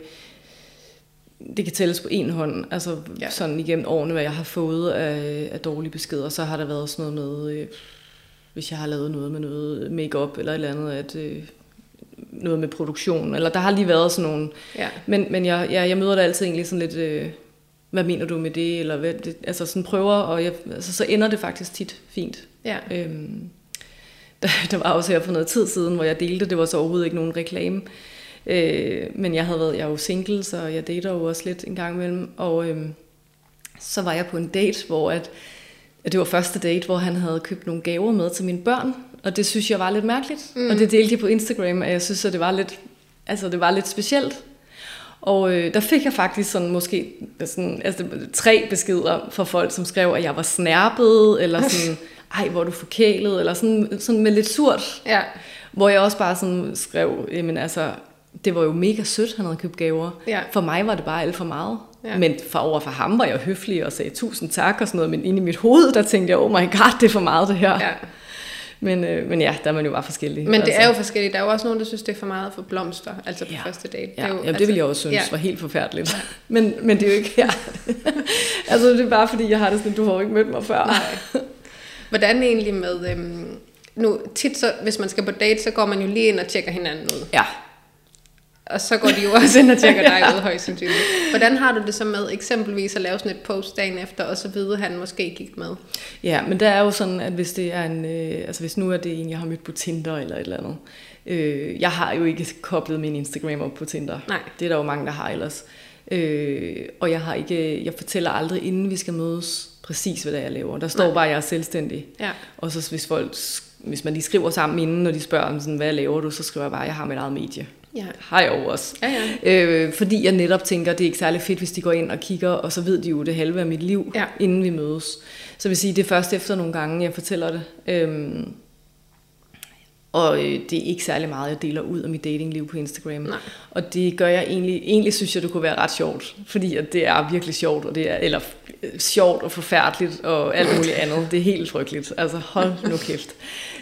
det kan tælles på en hånd. Altså, ja. sådan igennem årene, hvad jeg har fået af, af dårlige beskeder, så har der været sådan noget med, øh, hvis jeg har lavet noget med noget makeup eller et eller andet, at øh, noget med produktion, eller der har lige været sådan nogle, Ja. men, men jeg, jeg, jeg møder det altid egentlig sådan lidt, øh, hvad mener du med det, eller hvad, det, altså sådan prøver, og jeg, altså, så ender det faktisk tit fint. Ja. Øhm, der, der var også her for noget tid siden, hvor jeg delte, det var så overhovedet ikke nogen reklame, øh, men jeg havde været, jeg er jo single, så jeg dater jo også lidt en gang imellem, og øhm, så var jeg på en date, hvor at, at det var første date, hvor han havde købt nogle gaver med til mine børn, og det synes jeg var lidt mærkeligt, mm. og det delte jeg på Instagram, og jeg synes, at det var lidt, altså det var lidt specielt, og øh, der fik jeg faktisk sådan måske sådan, altså, tre beskeder fra folk, som skrev, at jeg var snærpet, eller sådan, ej, hvor er du forkælet, eller sådan, sådan med lidt surt. Ja. Hvor jeg også bare sådan skrev, jamen altså, det var jo mega sødt, han havde købt gaver. Ja. For mig var det bare alt for meget. Ja. Men for over for ham var jeg høflig og sagde tusind tak og sådan noget, men inde i mit hoved, der tænkte jeg, oh my god, det er for meget det her. ja. Men, øh, men ja, der er man jo bare forskellig. Men det er jo forskelligt. Der er jo også nogen, der synes, det er for meget for blomster, altså på Ja. første date. Ja, det, er jo, ja, det ville jeg også synes ja. var helt forfærdeligt. Men, men det er jo ikke her. altså, det er bare fordi, jeg har det sådan, du har jo ikke mødt mig før. Nej. Hvordan egentlig med... Øhm, nu, tit så, hvis man skal på date, så går man jo lige ind og tjekker hinanden ud. Ja, Og så går de jo også ind og tjekker dig ud, højst sandsynligt. Hvordan har du det så med eksempelvis at lave sådan et post dagen efter, og så vide, at han måske gik med? Ja, men der er jo sådan, at hvis det er en, øh, altså hvis nu er det en, jeg har mødt på Tinder eller et eller andet. Øh, jeg har jo ikke koblet min Instagram op på Tinder. Nej. Det er der jo mange, der har ellers. Øh, og jeg har ikke, jeg fortæller aldrig, inden vi skal mødes, præcis hvad det er, jeg laver. Der står Nej. bare, at jeg er selvstændig. Ja. Og så hvis folk, hvis man lige skriver sammen inden, når de spørger om sådan, hvad laver du, så skriver jeg bare, at jeg har mit eget medie. Ja. Har jeg jo også. Ja, ja. Øh, fordi jeg netop tænker, at det er ikke særlig fedt, hvis de går ind og kigger, og så ved de jo det halve af mit liv, Ja. inden vi mødes. Så vil sige, det er først efter nogle gange, jeg fortæller det. Øhm, og øh, det er ikke særlig meget, jeg deler ud af mit datingliv på Instagram. Nej. Og det gør jeg egentlig, egentlig synes jeg, det kunne være ret sjovt. Fordi at det er virkelig sjovt, og det er, eller øh, sjovt og forfærdeligt og alt muligt andet. Det er helt frygteligt. Altså hold nu kæft.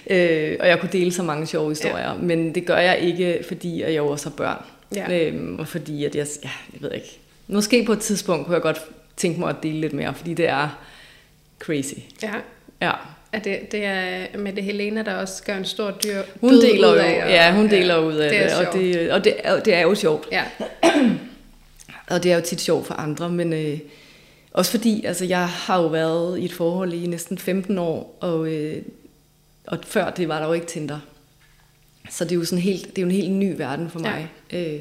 Øh, og jeg kunne dele så mange sjove historier, ja. men det gør jeg ikke, fordi at jeg også har børn. Ja. Øhm, og fordi at jeg, ja, jeg ved ikke, måske på et tidspunkt kunne jeg godt tænke mig at dele lidt mere, fordi det er crazy. ja. Ja. Er det, det er med det Helena, der også gør en stor dyr Hun deler ud jo, af, og- ja, hun deler ud af det det, og, det, og det, er, det er jo sjovt. Ja, Og det er jo tit sjovt for andre, men øh, også fordi, altså jeg har jo været i et forhold i næsten 15 år, og, øh, og før det var der jo ikke Tinder. Så det er jo sådan helt, det er jo en helt ny verden for mig. Ja. Øh,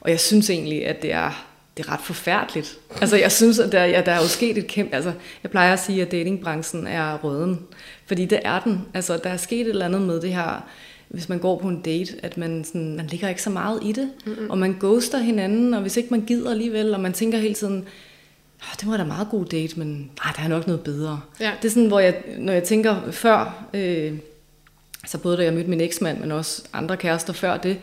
og jeg synes egentlig, at det er, det er ret forfærdeligt. Altså jeg synes, at der, ja, der er jo sket et kæmpe... Altså jeg plejer at sige, at datingbranchen er røden. Fordi det er den. Altså der er sket et eller andet med det her hvis man går på en date, at man, sådan, man ligger ikke så meget i det, mm-hmm. og man ghoster hinanden, og hvis ikke man gider alligevel, og man tænker hele tiden, oh, det var da meget god date, men ah, der er nok noget bedre. Ja. Det er sådan, hvor jeg, når jeg tænker før, øh, så både da jeg mødte min eksmand, men også andre kærester før det,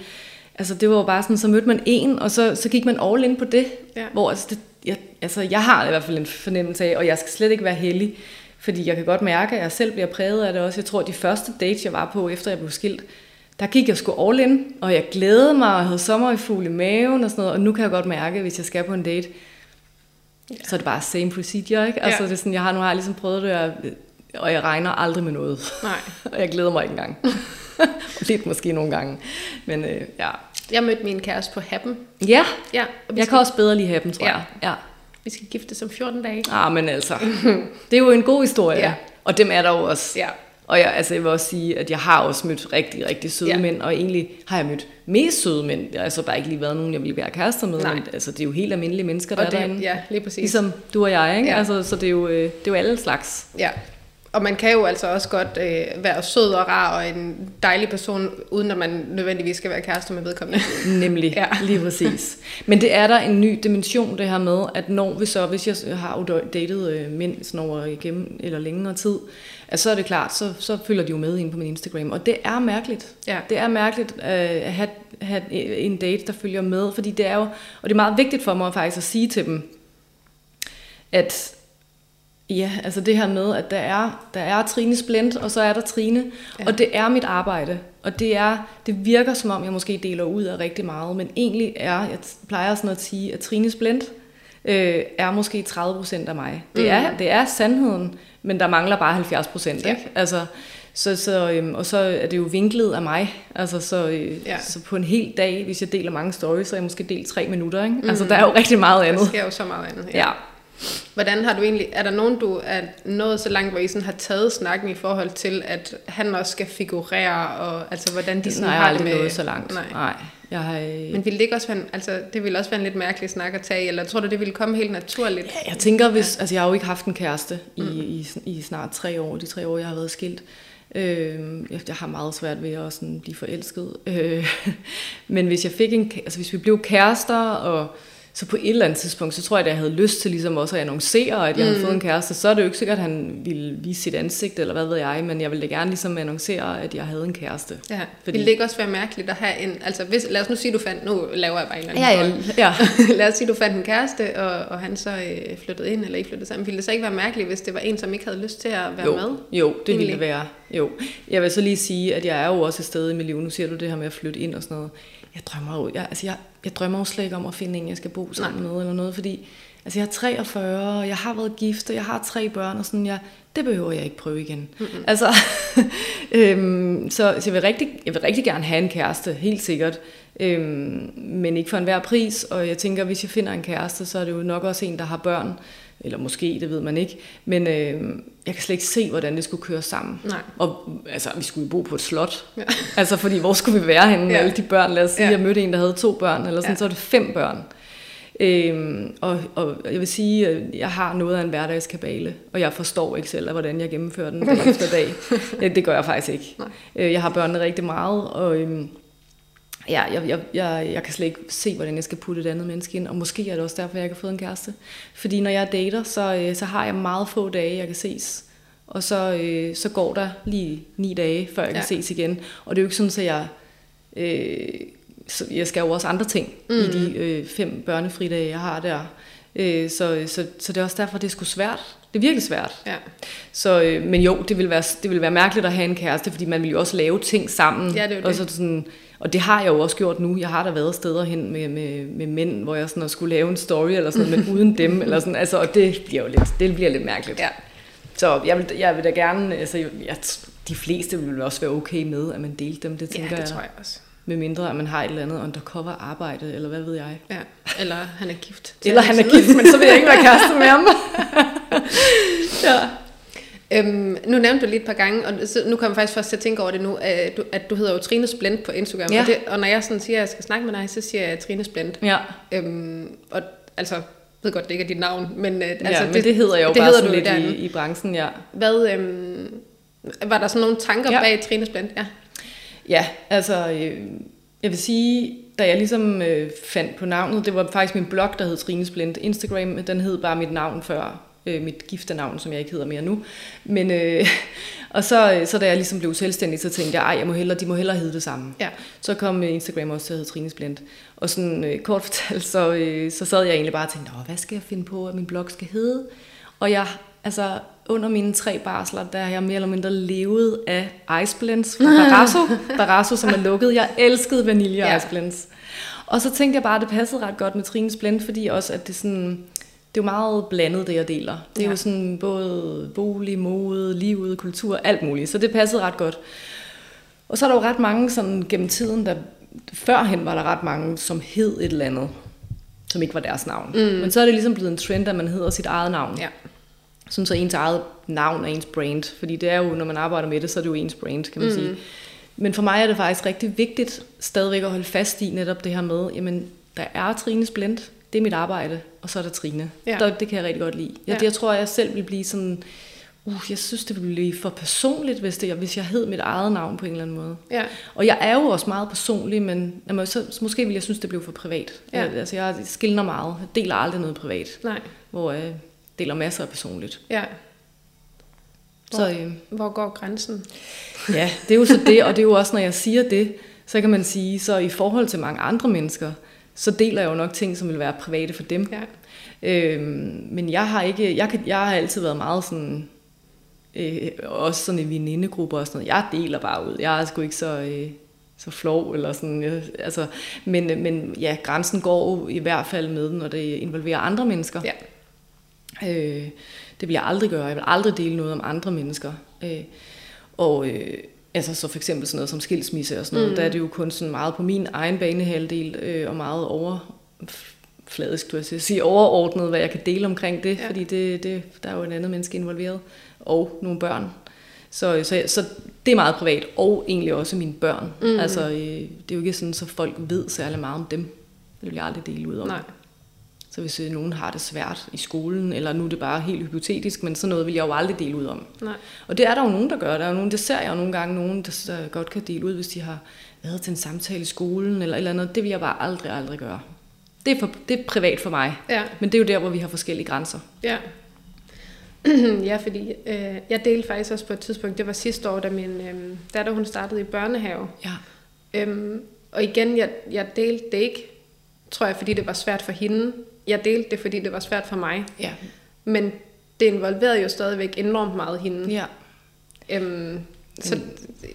altså det var jo bare sådan, så mødte man en, og så, så gik man all in på det, ja. hvor altså, det, jeg, altså jeg har i hvert fald en fornemmelse af, og jeg skal slet ikke være heldig, fordi jeg kan godt mærke, at jeg selv bliver præget af det også. Jeg tror, at de første dates, jeg var på, efter jeg blev skilt, der gik jeg sgu all in, og jeg glædede mig, og havde sommer i maven og sådan noget, og nu kan jeg godt mærke, hvis jeg skal på en date, ja. så er det bare same procedure, ikke? Altså, ja. det er sådan, jeg har nu har jeg ligesom prøvet det, og, og jeg regner aldrig med noget. Nej. og jeg glæder mig ikke engang. Lidt måske nogle gange, men øh, ja. Jeg mødte min kæreste på Happen. Ja, ja jeg skal... kan også bedre lide Happen, tror ja. jeg. Ja. Vi skal gifte som 14 dage. Ah, men altså, det er jo en god historie. Ja. Og dem er der jo også. Ja. Og jeg, altså jeg vil også sige, at jeg har også mødt rigtig, rigtig søde ja. mænd, og egentlig har jeg mødt mest søde mænd. Altså, der har ikke lige været nogen, jeg ville være kærester med, Nej. men altså, det er jo helt almindelige mennesker, der og det, er derinde. Ja, lige præcis. Ligesom du og jeg, ikke? Ja. Altså, så det er, jo, øh, det er jo alle slags. Ja, og man kan jo altså også godt øh, være sød og rar og en dejlig person, uden at man nødvendigvis skal være kærester med vedkommende. Nemlig, ja. lige præcis. Men det er der en ny dimension, det her med, at når vi så, hvis jeg har datet øh, mænd sådan over igennem eller længere tid, at så er det klart, så, så følger de jo med ind på min Instagram. Og det er mærkeligt. Ja. Det er mærkeligt øh, at have, have en date, der følger med, fordi det er jo, og det er meget vigtigt for mig faktisk at sige til dem, at Ja, altså det her med, at der er, der er Trine Splint, og så er der Trine, ja. og det er mit arbejde. Og det, er, det virker som om, jeg måske deler ud af rigtig meget, men egentlig er, jeg plejer sådan at sige, at Trine Splint øh, er måske 30% af mig. Det, mm. er, det er sandheden, men der mangler bare 70 procent. Ja. Altså, så, så, øhm, og så er det jo vinklet af mig. Altså, så, øh, ja. så på en hel dag, hvis jeg deler mange stories, så er jeg måske delt tre minutter. Ikke? Mm. Altså, der er jo rigtig meget andet. Der sker jo så meget andet. Ja. ja. Hvordan har du egentlig, er der nogen, du er nået så langt, hvor I sådan har taget snakken i forhold til, at han også skal figurere, og altså hvordan de sådan Nej, har det med... nået så langt. Nej. Nej. Jeg har, øh... Men ville det ikke også være, altså, det ville også være en lidt mærkelig snak at tage, eller tror du, det ville komme helt naturligt? Ja, jeg tænker, hvis, ja. altså jeg har jo ikke haft en kæreste i, mm. i, i snart tre år, de tre år, jeg har været skilt. Øh, jeg har meget svært ved at sådan blive forelsket. Øh, men hvis jeg fik en, altså hvis vi blev kærester, og så på et eller andet tidspunkt, så tror jeg, at jeg havde lyst til ligesom også at annoncere, at jeg mm. havde fået en kæreste. Så er det jo ikke sikkert, at han ville vise sit ansigt, eller hvad ved jeg, men jeg ville gerne ligesom annoncere, at jeg havde en kæreste. Ja. Fordi... Ville det ikke også være mærkeligt at have en, altså hvis, lad os nu sige, du fandt, nu laver jeg bare en eller anden ja, ja, ja. lad os sige, du fandt en kæreste, og, og han så øh, flyttede ind, eller ikke flyttede sammen. Ville det så ikke være mærkeligt, hvis det var en, som ikke havde lyst til at være jo, med? Jo, det egentlig? ville det være. Jo. Jeg vil så lige sige, at jeg er jo også et sted i mit liv, nu siger du det her med at flytte ind og sådan noget jeg drømmer jo, jeg, altså jeg, jeg drømmer jo slet ikke om at finde en, jeg skal bo sammen Nej. med, eller noget, fordi altså jeg er 43, og jeg har været gift, og jeg har tre børn, og sådan, jeg, det behøver jeg ikke prøve igen. Mm-hmm. Altså, øhm, så, så jeg, vil rigtig, jeg vil rigtig gerne have en kæreste, helt sikkert, øhm, men ikke for enhver pris, og jeg tænker, hvis jeg finder en kæreste, så er det jo nok også en, der har børn, eller måske, det ved man ikke. Men øh, jeg kan slet ikke se, hvordan det skulle køre sammen. Nej. Og altså, vi skulle jo bo på et slot. Ja. Altså, fordi hvor skulle vi være henne med ja. alle de børn? Lad os sige, ja. jeg mødte en, der havde to børn, eller sådan, ja. så er det fem børn. Øhm, og, og jeg vil sige, at jeg har noget af en hverdagskabale, og jeg forstår ikke selv, hvordan jeg gennemfører den dag efter dag. det gør jeg faktisk ikke. Nej. Øh, jeg har børnene rigtig meget, og... Øhm, ja, jeg, jeg, jeg, jeg kan slet ikke se, hvordan jeg skal putte et andet menneske ind, og måske er det også derfor, jeg ikke har fået en kæreste. Fordi når jeg dater, så, øh, så har jeg meget få dage, jeg kan ses. Og så, øh, så går der lige ni dage, før jeg ja. kan ses igen. Og det er jo ikke sådan, at jeg... Øh, så jeg skal jo også andre ting mm. i de øh, fem børnefridage, jeg har der. Øh, så, så, så det er også derfor, det er sgu svært. Det er virkelig svært. Ja. Så, øh, men jo, det vil, være, det vil være mærkeligt at have en kæreste, fordi man vil jo også lave ting sammen. Ja, det er og, så sådan, og det har jeg jo også gjort nu. Jeg har da været steder hen med, med, med mænd, hvor jeg sådan skulle lave en story eller sådan men uden dem. Eller sådan, altså, og det bliver jo lidt, det bliver lidt mærkeligt. Ja. Så jeg vil, jeg vil da gerne, altså, jeg, de fleste vil også være okay med, at man delte dem. Det tænker ja, det tror jeg også. Med mindre, at man har et eller andet undercover arbejde, eller hvad ved jeg. Ja, eller han er gift. eller han er gift, men så vil jeg ikke være kæreste med ham. ja. Øhm, nu nævnte du lige et par gange, og nu kommer jeg faktisk først til at tænke over det nu, at du, at du hedder jo Trine Splint på Instagram. Ja. Og, det, og når jeg sådan siger, at jeg skal snakke med dig, så siger jeg Trine Splint. Ja. Øhm, og altså, jeg ved godt, det ikke er dit navn, men, øh, Altså, ja, men det, det hedder jeg jo det bare hedder sådan lidt derinde. i, i branchen, ja. Hvad, øhm, var der sådan nogle tanker Ja. bag Trine Splint? Ja. Ja, altså, øh, jeg vil sige, da jeg ligesom øh, fandt på navnet, det var faktisk min blog, der hed Trines Blind. Instagram, den hed bare mit navn før, øh, mit gifte navn, som jeg ikke hedder mere nu. Men, øh, og så, øh, så da jeg ligesom blev selvstændig, så tænkte jeg, ej, jeg må hellere, de må hellere hedde det samme. Ja. Så kom øh, Instagram også til at hedde Trines Blind. Og sådan øh, kort fortalt, så, øh, så sad jeg egentlig bare og tænkte, Åh, hvad skal jeg finde på, at min blog skal hedde? Og jeg, altså under mine tre barsler, der har jeg mere eller mindre levet af ice blends fra Barasso. Barasso, som er lukket. Jeg elskede vanilje Ja. ice blends. Og så tænkte jeg bare, at det passede ret godt med Trines Blend, fordi også, at det sådan, det er jo meget blandet, det jeg deler. Det er Ja. jo sådan både bolig, mode, livet, kultur, alt muligt. Så det passede ret godt. Og så er der jo ret mange sådan gennem tiden, der førhen var der ret mange, som hed et eller andet, som ikke var deres navn. Mm. Men så er det ligesom blevet en trend, at man hedder sit eget navn. ja. Sådan så ens eget navn er ens brand. Fordi det er jo, når man arbejder med det, så er det jo ens brand, kan man mm. sige. Men for mig er det faktisk rigtig vigtigt stadigvæk at holde fast i netop det her med, jamen, der er Trines Blend, det er mit arbejde, og så er der Trine. Ja. Der, det kan jeg rigtig godt lide. Jeg, Ja. jeg tror, jeg selv vil blive sådan, uh, jeg synes, det ville blive for personligt, hvis, det, hvis jeg hed mit eget navn på en eller anden måde. Ja. Og jeg er jo også meget personlig, men jamen, så, så måske ville jeg synes, det blev for privat. Ja. Jeg, altså, jeg skiller meget. Jeg deler aldrig noget privat, Nej. hvor jeg deler masser af personligt. Ja. Så, øh, Hvor går grænsen? Ja, det er jo så det, og det er jo også, når jeg siger det, så kan man sige, så i forhold til mange andre mennesker, så deler jeg jo nok ting, som vil være private for dem. Ja. Øhm, men jeg har ikke, jeg, kan, jeg har altid været meget sådan, øh, også sådan i venindegrupper og sådan noget, jeg deler bare ud. Jeg er sgu ikke så, øh, så flov, eller sådan, jeg, altså, men, men ja, grænsen går jo i hvert fald med, når det involverer andre mennesker. Ja. Øh, det vil jeg aldrig gøre. Jeg vil aldrig dele noget om andre mennesker. Øh, og øh, altså så for eksempel sådan noget som skilsmisse og sådan noget, mm. der er det jo kun sådan meget på min egen banehalvdel øh, og meget over fladisk, du jeg sige, overordnet, hvad jeg kan dele omkring det, Ja. fordi det, det, der er jo en andet menneske involveret, og nogle børn. Så, så, så det er meget privat, og egentlig også mine børn. Mm. Altså, øh, det er jo ikke sådan, så folk ved særlig meget om dem. Det vil jeg aldrig dele ud om. Nej. Så hvis øh, nogen har det svært i skolen, eller nu er det bare helt hypotetisk, men sådan noget vil jeg jo aldrig dele ud om. Nej. Og det er der jo nogen, der gør. Der er jo nogen, det ser jeg jo nogle gange, nogen, der godt kan dele ud, hvis de har været til en samtale i skolen, eller eller andet. Det vil jeg bare aldrig, aldrig gøre. Det er, for, det er privat for mig. Ja. Men det er jo der, hvor vi har forskellige grænser. Ja. ja, fordi øh, jeg delte faktisk også på et tidspunkt, det var sidste år, da min øh, datter hun startede i børnehave. Ja. Øhm, og igen, jeg, jeg delte det ikke, tror jeg, fordi det var svært for hende. Jeg delte det, fordi det var svært for mig. Ja. Men det involverede jo stadigvæk enormt meget hende. Ja. Øhm, så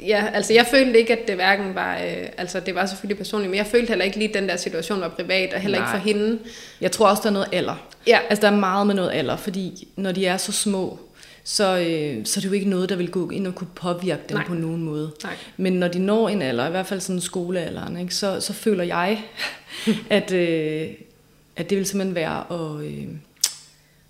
ja, altså jeg følte ikke, at det hverken var, øh, altså det var selvfølgelig personligt, men jeg følte heller ikke lige, at den der situation var privat, og heller Nej. ikke for hende. Jeg tror også, der er noget alder. Ja, Altså, der er meget med noget alder, fordi når de er så små, så, øh, så er det jo ikke noget, der vil gå ind og kunne påvirke dem Nej. på nogen måde. nej. Men når de når en alder, i hvert fald sådan skolealderen, ikke, så, så føler jeg, at, øh, at det vil simpelthen være at øh,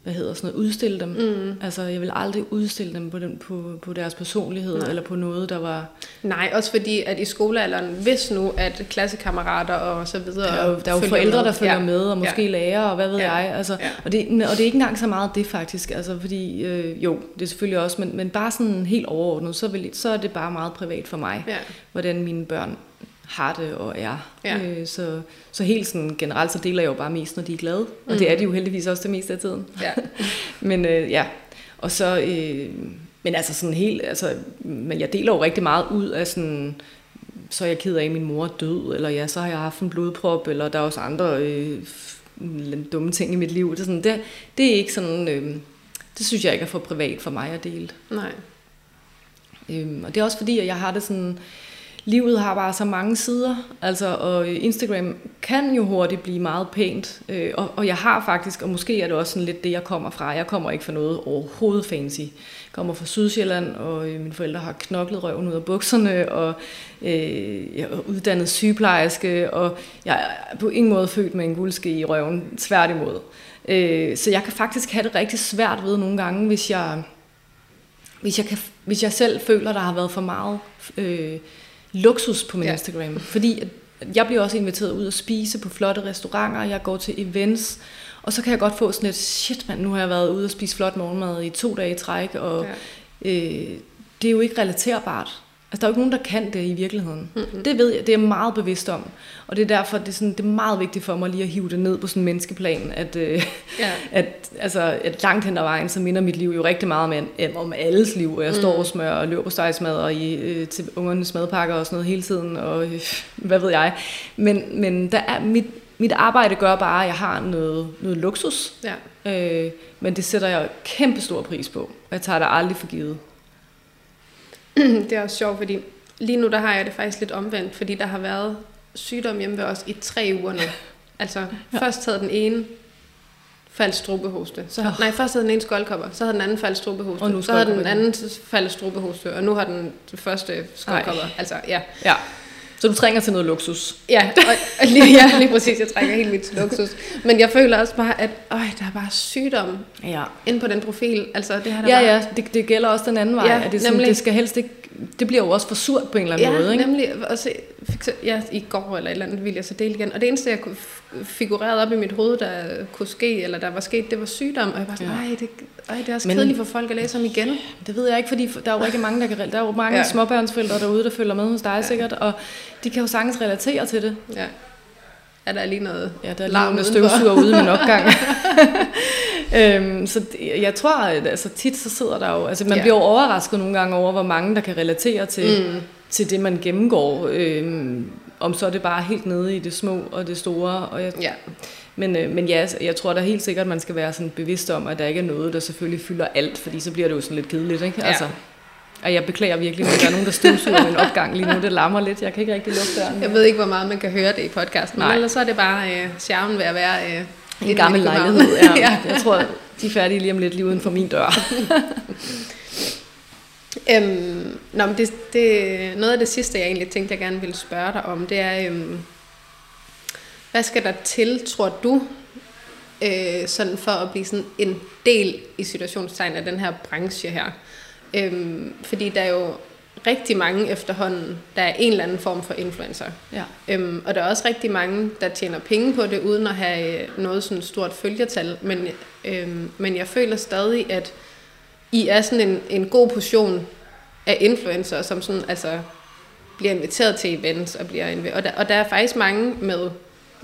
hvad hedder sådan noget, udstille dem. Mm. Altså, jeg vil aldrig udstille dem på, den, på, på deres personlighed, Nej. eller på noget, der var... Nej, også fordi, at i skolealderen, hvis nu, at klassekammerater og så videre... Der er jo, der er jo forældre, med. der følger ja. med, og måske ja. lærere, og hvad ved Ja. jeg. Altså, Ja. og, det, og det er ikke engang så meget det faktisk, altså, fordi øh, jo, det er selvfølgelig også, men, men bare sådan helt overordnet, så, vil, så er det bare meget privat for mig, Ja. hvordan mine børn har det og er. Ja. Øh, så, så helt sådan generelt, så deler jeg jo bare mest, når de er glade, og det er de jo heldigvis også det meste af tiden. Ja. Men øh, ja, og så, øh, men altså sådan helt, altså, men jeg deler jo rigtig meget ud af sådan, så er jeg ked af, at min mor er død, eller ja, så har jeg haft en blodprop, eller der er også andre øh, dumme ting i mit liv. Det er, sådan, det, det er ikke sådan, øh, det synes jeg ikke er for privat for mig at dele. Nej. Øhm, og det er også fordi, at jeg har det sådan, livet har bare så mange sider, altså, og Instagram kan jo hurtigt blive meget pænt, øh, og, og jeg har faktisk, og måske er det også sådan lidt det, jeg kommer fra, jeg kommer ikke fra noget overhovedet fancy. Jeg kommer fra Sydsjælland, og øh, mine forældre har knoklet røven ud af bukserne, og øh, jeg er uddannet sygeplejerske, og jeg er på ingen måde født med en guldske i røven, tværtimod. Øh, så jeg kan faktisk have det rigtig svært ved nogle gange, hvis jeg hvis jeg, kan, hvis jeg selv føler, der har været for meget øh, luksus på min Ja. Instagram. Fordi jeg bliver også inviteret ud at spise på flotte restauranter, jeg går til events, og så kan jeg godt få sådan et, shit mand, nu har jeg været ude og spise flot morgenmad i to dage i træk, og ja. øh, det er jo ikke relaterbart. Altså, der er jo ikke nogen, der kan det i virkeligheden. Mm-hmm. Det ved jeg, det er jeg meget bevidst om. Og det er derfor, det er, sådan, det er meget vigtigt for mig lige at hive det ned på sådan en menneskeplan, at, øh, Ja. at, altså, at langt hen ad vejen, så minder mit liv jo rigtig meget om, om, alles liv. Og jeg står og smører og løber på stegsmad og i, øh, til ungernes madpakker og sådan noget hele tiden, og øh, hvad ved jeg. Men, men der er, mit, mit arbejde gør bare, at jeg har noget, noget luksus, Ja. øh, men det sætter jeg kæmpe stor pris på, og jeg tager det aldrig for givet. Det er også sjovt, fordi lige nu der har jeg det faktisk lidt omvendt, fordi der har været sygdom hjemme ved os i tre uger nu. Altså, ja. først havde den ene faldt strubehoste. Så, Åh. Nej, først havde den ene skoldkopper, så havde den anden faldt strubehoste. Og nu så havde den anden faldt strubehoste, og nu har den første skoldkopper. Altså, ja. Ja. Så du trænger til noget luksus. Ja, og, og lige, ja, lige præcis, jeg trækker helt mit luksus. Men jeg føler også bare, at øj, der er bare sygdom Ja. inde på den profil. Altså, det har der Ja, bare, ja, det, det gælder også den anden vej. Ja, at det, sådan, nemlig. det skal helst ikke, det bliver jo også for surt på en eller anden Ja, måde, ikke? nemlig. Og så fik ja, i går eller et eller andet ville jeg så dele igen. Og det eneste, jeg figurerede op i mit hoved, der kunne ske, eller der var sket, det var sygdom. Og jeg var sådan, Ja. ej, det, ej, det er også Men- kedeligt for folk at læse om igen. Det ved jeg ikke, fordi der er jo rigtig mange, der kan, der er jo mange Ja. ja. småbørnsforældre derude, der følger med hos dig Ja. ja. sikkert, og de kan jo sagtens relatere til det. Ja. Er der lige noget Ja, der er larm udenfor? støvsuger ude i min opgang. øhm, så jeg tror, at altså, tit så sidder der jo... Altså, man Ja. bliver overrasket nogle gange over, hvor mange der kan relatere til, Mm. til det, man gennemgår. Øhm, om så er det bare helt nede i det små og det store. Og jeg, Ja, men, øh, men ja, altså, jeg tror da helt sikkert, at man skal være sådan bevidst om, at der ikke er noget, der selvfølgelig fylder alt, fordi så bliver det jo sådan lidt kedeligt, ikke? Ja. Altså, og jeg beklager virkelig, at der er nogen, der støvsuger min opgang lige nu. Det larmer lidt. Jeg kan ikke rigtig lukke døren. jeg ved ikke, hvor meget man kan høre det i podcasten, men Nej. ellers så er det bare øh, charmen ved at være øh, En i gammel lejlighed, ja. ja. Jeg tror, de er færdige lige om lidt lige uden for min dør. Øhm, nå, men det, det, noget af det sidste, jeg egentlig tænkte, jeg gerne ville spørge dig om, det er, øhm, hvad skal der til, tror du, øh, sådan for at blive sådan en del i situationstegn af den her branche her? Øhm, fordi der er jo rigtig mange efterhånden, der er en eller anden form for influencer. Ja. Øhm, og der er også rigtig mange, der tjener penge på det, uden at have øh, noget sådan stort følgertal. Men, øhm, men jeg føler stadig, at I er sådan en, en god portion af influencer, som sådan, altså, bliver inviteret til events, og, bliver invi- og, der, og der er faktisk mange med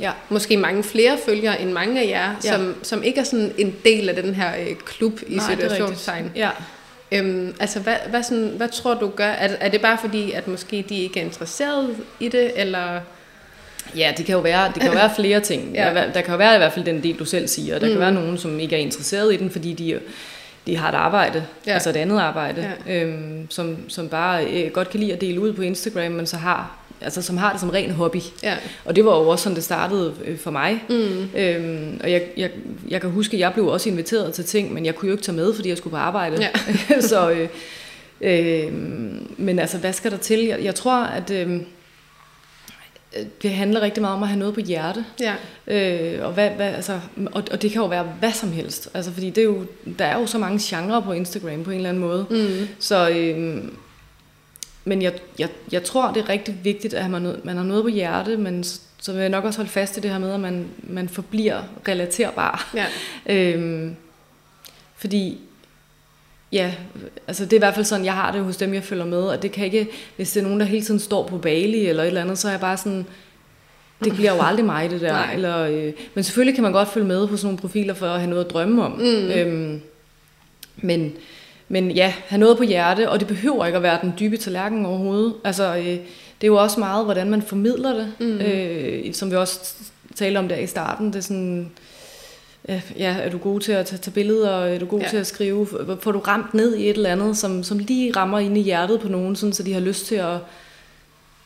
Ja. måske mange flere følgere end mange af jer, Ja. som, som ikke er sådan en del af den her øh, klub i Nej, situationstegn. Ja. Øhm, altså, hvad, hvad, sådan, hvad tror du gør? Er, er det bare fordi, at måske de ikke er interesseret i det, eller... Ja, det kan jo være, det kan jo være flere ting. Ja. Der kan jo være i hvert fald den del, du selv siger. Der mm. Kan være nogen, som ikke er interesseret i den, fordi de, de har et arbejde, ja. altså et andet arbejde, ja. øhm, som, som bare øh, godt kan lide at dele ud på Instagram, men så har, altså, som har det som ren hobby. Ja. Og det var jo også sådan, det startede øh, for mig. Mm. Øhm, og jeg, jeg, jeg kan huske, at jeg blev også inviteret til ting, men jeg kunne jo ikke tage med, fordi jeg skulle på arbejde. Ja. så, øh, øh, men altså, hvad skal der til? Jeg, jeg tror, at øh, det handler rigtig meget om at have noget på hjerte. Ja. Øh, og, hvad, hvad, altså, og, og det kan jo være hvad som helst. Altså, fordi det er jo, der er jo så mange genrer på Instagram på en eller anden måde. Mm. Så, øh, men jeg, jeg, jeg tror, det er rigtig vigtigt, at man, man har noget på hjerte, men så, så vil jeg nok også holde fast i det her med, at man, man forbliver relaterbar. Ja. Øhm, fordi, ja, altså det er i hvert fald sådan, jeg har det hos dem, jeg følger med, og det kan ikke, hvis det er nogen, der hele tiden står på Bali eller et eller andet, så er jeg bare sådan, det bliver jo aldrig mig, det der. Nej. Eller, øh, men selvfølgelig kan man godt følge med på sådan nogle profiler for at have noget at drømme om. Mm. Øhm, men, men ja, have noget på hjerte, og det behøver ikke at være den dybe tallerken overhovedet. Altså, øh, det er jo også meget, hvordan man formidler det, Mm. øh, som vi også talte om der i starten. Det er sådan, øh, ja, er du god til at tage, tage billeder, er du god Ja. til at skrive, får du ramt ned i et eller andet, som, som lige rammer ind i hjertet på nogen, sådan, så de har lyst til at,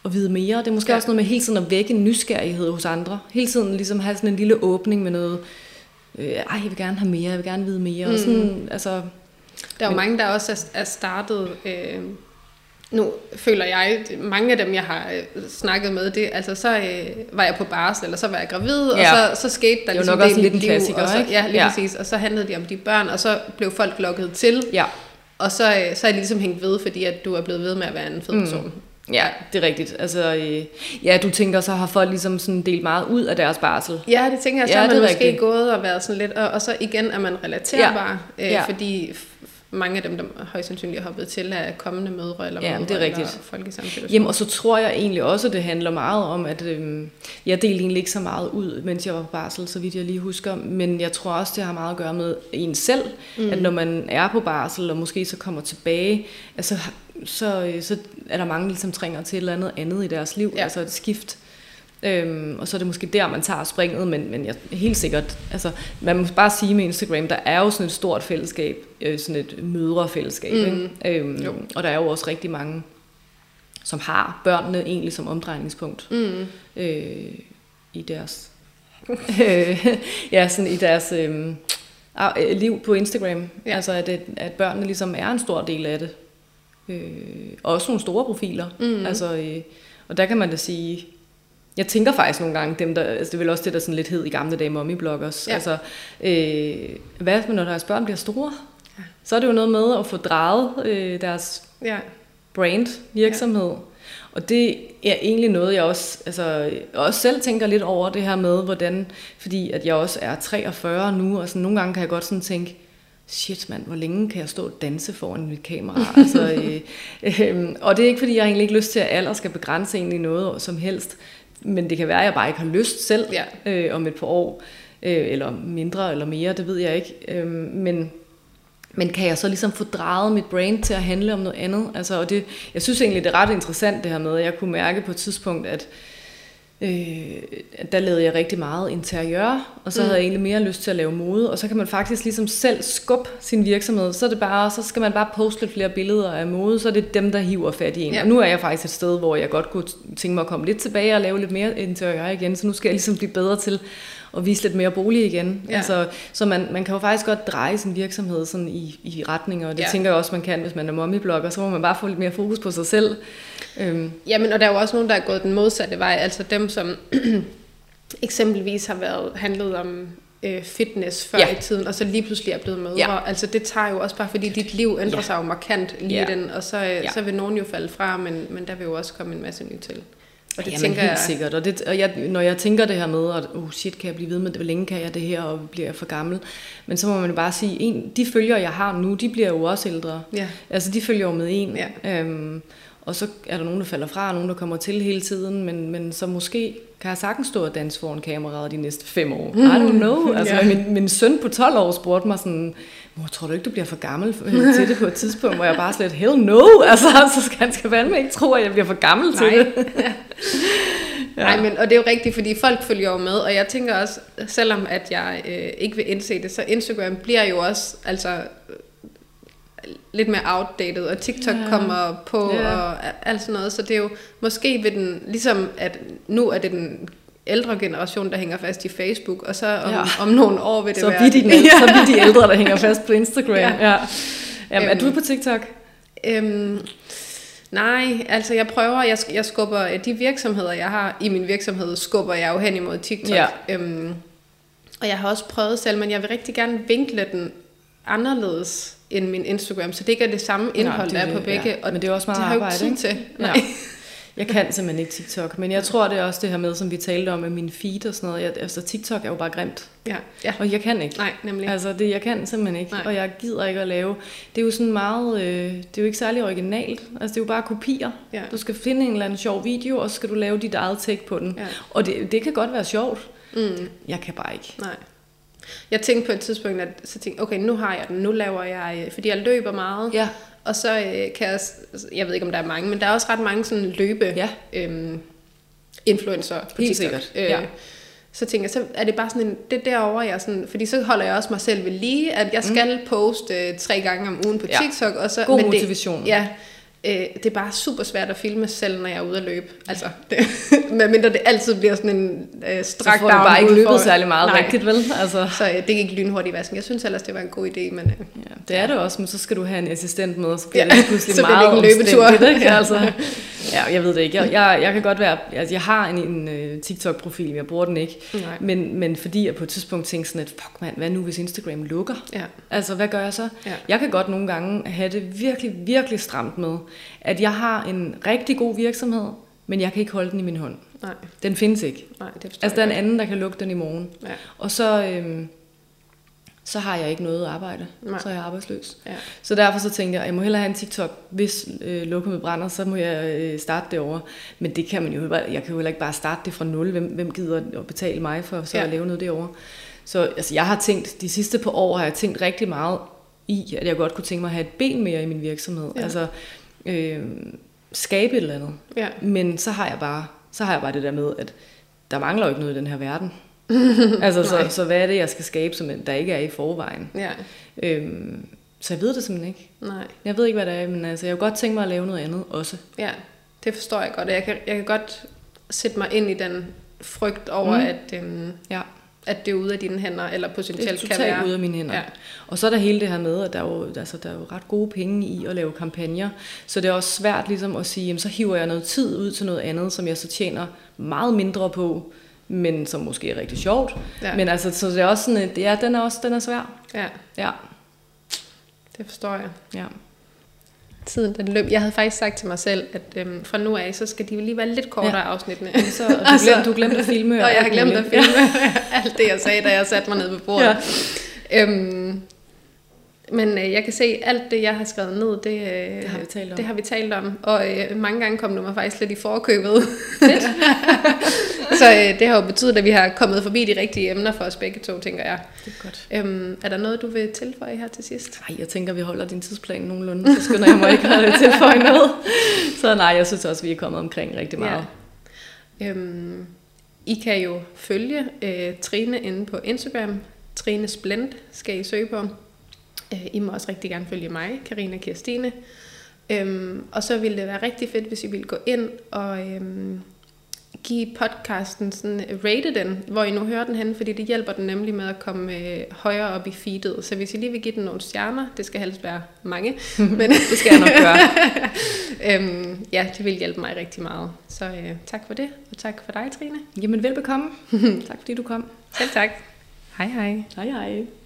at vide mere. Det er måske ja. også noget med hele tiden at vække en nysgerrighed hos andre. Hele tiden ligesom have sådan en lille åbning med noget, øh, ej, jeg vil gerne have mere, jeg vil gerne vide mere. Mm. Og sådan, altså, Der er jo mange, der også er, er startet... Øh, nu føler jeg, mange af dem, jeg har øh, snakket med, det, altså så øh, var jeg på barsel, eller så var jeg gravid, ja. Og så, så skete der Det ligesom nok også lidt en klassiker, og så, ikke? Ja, lige ja. Præcis. Og så handlede det om de børn, og så blev folk lukket til, ja, Og så, øh, så er det ligesom hængt ved, fordi at du er blevet ved med at være en fed person. Mm. Ja, det er rigtigt. Altså, øh, ja, du tænker, så har folk ligesom sådan delt meget ud af deres barsel. Ja, det tænker jeg, så Ja, har man måske rigtigt. gået og været sådan lidt, og, og så igen er man relaterbar, ja. Øh, Ja. fordi mange af dem, der højst sandsynligt er hoppet til, er kommende mødre eller Ja, mødre, det er rigtigt. eller folk i samme situation. Jamen, og så tror jeg egentlig også, at det handler meget om, at øhm, jeg delte egentlig ikke så meget ud, mens jeg var på barsel, så vidt jeg lige husker. Men jeg tror også, det har meget at gøre med en selv, mm. at når man er på barsel, og måske så kommer tilbage, altså, så, øh, så er der mange, der ligesom trænger til et eller andet andet i deres liv, Ja. altså et skift. Øhm, og så er det måske der, man tager springet, men, men jeg helt sikkert, altså man må bare sige med Instagram, der er jo sådan et stort fællesskab, øh, sådan et mødrefællesskab, Mm. ikke? Øhm, Jo. og der er jo også rigtig mange, som har børnene egentlig som omdrejningspunkt Mm. øh, i deres øh, ja, sådan i deres øh, ah, øh, liv på Instagram. Ja. Altså at, at børnene ligesom er en stor del af det. Øh, og også nogle store profiler. Mm. Altså, øh, og der kan man da sige, jeg tænker faktisk nogle gange, dem der, altså det er vel også det, der sådan lidt hed i gamle dage mommy-bloggers. Ja. Altså, øh, hvad når deres børn bliver store? Ja. Så er det jo noget med at få drejet øh, deres Ja. brand virksomhed. Ja. Og det er egentlig noget, jeg også, altså, også selv tænker lidt over det her med, hvordan, fordi at jeg også er 43 nu, og sådan, nogle gange kan jeg godt sådan tænke, shit mand, hvor længe kan jeg stå og danse foran mit kamera? altså, øh, øh, og det er ikke, fordi jeg egentlig ikke lyst til, at alder skal begrænse egentlig noget som helst, men det kan være, at jeg bare ikke har lyst selv Ja. øh, om et par år, øh, eller mindre eller mere, det ved jeg ikke. Øh, men, men kan jeg så ligesom få drejet mit brain til at handle om noget andet? Altså, og det, jeg synes egentlig, det er ret interessant det her med, at jeg kunne mærke på et tidspunkt, at øh, at der lavede jeg rigtig meget interiør, og så mm. havde jeg egentlig mere lyst til at lave mode, og så kan man faktisk ligesom selv skubbe sin virksomhed, så er det bare, så skal man bare poste lidt flere billeder af mode, så er det dem, der hiver fat i en. Ja. Og nu er jeg faktisk et sted, hvor jeg godt kunne tænke mig at komme lidt tilbage og lave lidt mere interiør igen, så nu skal jeg ligesom blive bedre til at vise lidt mere bolig igen. Ja. Altså, så man, man kan jo faktisk godt dreje sin virksomhed sådan i, i retninger, og det Ja. tænker jeg også, man kan, hvis man er mommy-blogger, så må man bare få lidt mere fokus på sig selv. Øhm, Jamen, og der er jo også nogen, der er gået den modsatte vej. Altså dem, som eksempelvis har været handlet om øh, fitness før Ja. i tiden, og så lige pludselig er blevet mødre. Ja. Altså det tager jo også bare, fordi dit liv ændrer Ja. sig jo markant lige Ja. den, og så, øh, Ja. så vil nogen jo falde fra, men, men der vil jo også komme en masse nyt til. Og det Jamen, tænker helt jeg, sikkert. Og, det, og jeg, når jeg tænker det her med, at oh shit, kan jeg blive ved med det, hvor længe kan jeg det her, og bliver jeg for gammel? Men så må man bare sige, en, de følger, jeg har nu, de bliver jo også ældre. Ja. Altså, de følger jo med en. Ja. Øhm, og så er der nogen, der falder fra, og nogen, der kommer til hele tiden, men, men så måske kan jeg sagtens stå og danse foran kameraet de næste fem år. I don't know. Altså, Ja. min, min søn på 12 år spurgte mig sådan, mor, tror du ikke, du bliver for gammel til det på et tidspunkt, hvor jeg bare slet, hell no, altså, så skal han skal fandme ikke tro, at jeg bliver for gammel til Nej. det. Ja. Nej, men, og det er jo rigtigt, fordi folk følger jo med, og jeg tænker også, selvom at jeg øh, ikke vil indse det, så Instagram bliver jo også altså øh, lidt mere outdated, og TikTok ja. kommer på, ja. og alt sådan noget, så det er jo måske ved den, ligesom at nu er det den ældre generation, der hænger fast i Facebook, og så om, Ja. om nogle år vil det Så være... vi, de, ja. så vi de ældre, der hænger fast på Instagram. Ja. Ja. Ja. Jamen, er Øhm. du på TikTok? Øhm, nej, altså jeg prøver, jeg, jeg skubber de virksomheder, jeg har i min virksomhed, skubber jeg jo hen imod TikTok. Ja. Øhm, og jeg har også prøvet selv, men jeg vil rigtig gerne vinkle den anderledes end min Instagram, så det ikke er det samme indhold, det der er på begge. ja. Men det er også meget det har arbejde, ikke tid til. Ja. Nej. Jeg kan simpelthen ikke TikTok, men jeg tror, det er også det her med, som vi talte om med min feed og sådan noget. Jeg, altså, TikTok er jo bare grimt, Ja, ja. og jeg kan ikke. Nej, nemlig. Altså, det, jeg kan simpelthen ikke, Nej. Og jeg gider ikke at lave. Det er jo sådan meget, øh, det er jo ikke særlig originalt. Altså, det er jo bare kopier. Ja. Du skal finde en eller anden sjov video, og så skal du lave dit eget take på den. Ja. Og det, det kan godt være sjovt. Mm, Jeg kan bare ikke. nej. Jeg tænkte på et tidspunkt, at så tænkte, okay, nu har jeg den, nu laver jeg, øh, fordi jeg løber meget, Ja. Og så øh, kan jeg, s- jeg ved ikke om der er mange, men der er også ret mange sådan løbe Ja. øhm, influencer på Helt TikTok. sikkert, Øh, ja. Så tænker jeg, så er det bare sådan en, det er derovre, jeg sådan, fordi så holder jeg også mig selv ved lige, at jeg skal mm. poste øh, tre gange om ugen på Ja. TikTok. Og så, God men motivation. Det, ja, Øh, det er bare super svært at filme selv, når jeg er ude at løbe. Altså, det, medmindre det altid bliver sådan en øh, strak Så får du bare ikke løbet særlig meget Nej. rigtigt, vel? Altså, Så øh, det gik lynhurtigt i vasken. Jeg synes ellers, det var en god idé, men øh, ja, det er det også, men så skal du have en assistent med, så bliver Ja, det pludselig så meget det ikke en løbetur. ikke? Altså, ja, jeg ved det ikke. Jeg, jeg, jeg kan godt være, altså jeg har en, en uh, TikTok-profil, men jeg bruger den ikke. nej. Men, men fordi jeg på et tidspunkt tænkte sådan, at fuck mand, hvad nu hvis Instagram lukker? Ja, Altså, hvad gør jeg så? Ja. Jeg kan godt nogle gange have det virkelig, virkelig stramt med, at jeg har en rigtig god virksomhed, men jeg kan ikke holde den i min hånd. nej, Den findes ikke. nej, det forstår Altså, der er en anden, der kan lukke den i morgen. Ja, Og så, øhm, så har jeg ikke noget arbejde. Nej. Så er jeg arbejdsløs. ja, Så derfor så tænkte jeg, jeg må hellere have en TikTok. Hvis øh, lokummet brænder, så må jeg øh, starte det over. Men det kan man jo Jeg kan jo heller ikke bare starte det fra nul. Hvem, hvem gider at betale mig for så Ja. at lave noget derovre? Så altså, jeg har tænkt, de sidste par år har jeg tænkt rigtig meget i, at jeg godt kunne tænke mig at have et ben mere i min virksomhed. Ja. Altså øh, skabe et eller andet. ja, Men så har jeg bare, så har jeg bare det der med, at der mangler jo ikke noget i den her verden. altså, så, så hvad er det, jeg skal skabe, som der ikke er i forvejen? ja, Øhm, så jeg ved det simpelthen ikke. nej. Jeg ved ikke, hvad det er, men altså, jeg kunne godt tænke mig at lave noget andet også. Ja, det forstår jeg godt. Jeg kan, jeg kan godt sætte mig ind i den frygt over, mm. at, øhm, Ja, at det er ude af dine hænder, eller det er potentielt kan være. ude af mine hænder. Ja. Og så er der hele det her med, at der er, jo, altså, der er jo ret gode penge i at lave kampagner. Så det er også svært ligesom at sige, jamen, så hiver jeg noget tid ud til noget andet, som jeg så tjener meget mindre på, men som måske er rigtig sjovt. Ja. Men altså, så det er også sådan, at ja, den er også den er svær. ja, Ja, det forstår jeg. ja. Tiden den løb. Jeg havde faktisk sagt til mig selv, at øhm, fra nu af, så skal de lige være lidt kortere ja. Afsnittene. Så, og du, glemte, du glemte at filme. Og jeg har glemt at filme alt det, jeg sagde, da jeg satte mig ned ved bordet. Ja. Øhm, men øh, jeg kan se, alt det, jeg har skrevet ned, det, øh, Det har vi talt om. det har vi talt om. Og øh, mange gange kom du mig faktisk lidt i forkøbet. så øh, det har jo betydet, at vi har kommet forbi de rigtige emner for os begge to, tænker jeg. Det er godt. Øhm, er der noget, du vil tilføje her til sidst? Nej, jeg tænker, vi holder din tidsplan nogenlunde, så skynder jeg mig ikke at tilføje noget. Så nej, jeg synes også, vi er kommet omkring rigtig meget. Ja. Øhm, I kan jo følge øh, Trine inde på Instagram. Trine Splend skal I søge på. Øh, I må også rigtig gerne følge mig, Karina Kirstine. Øhm, og så ville det være rigtig fedt, hvis I ville gå ind og øhm, give podcasten sådan, rate den, hvor I nu hører den hen, fordi det hjælper den nemlig med at komme øh, højere op i feedet. Så hvis I lige vil give den nogle stjerner, det skal helst være mange, men Det skal jeg nok gøre. øhm, ja, det vil hjælpe mig rigtig meget. Så øh, tak for det, og tak for dig, Trine. Jamen, velbekomme. tak fordi du kom. Selv tak. Hej hej. Hej hej.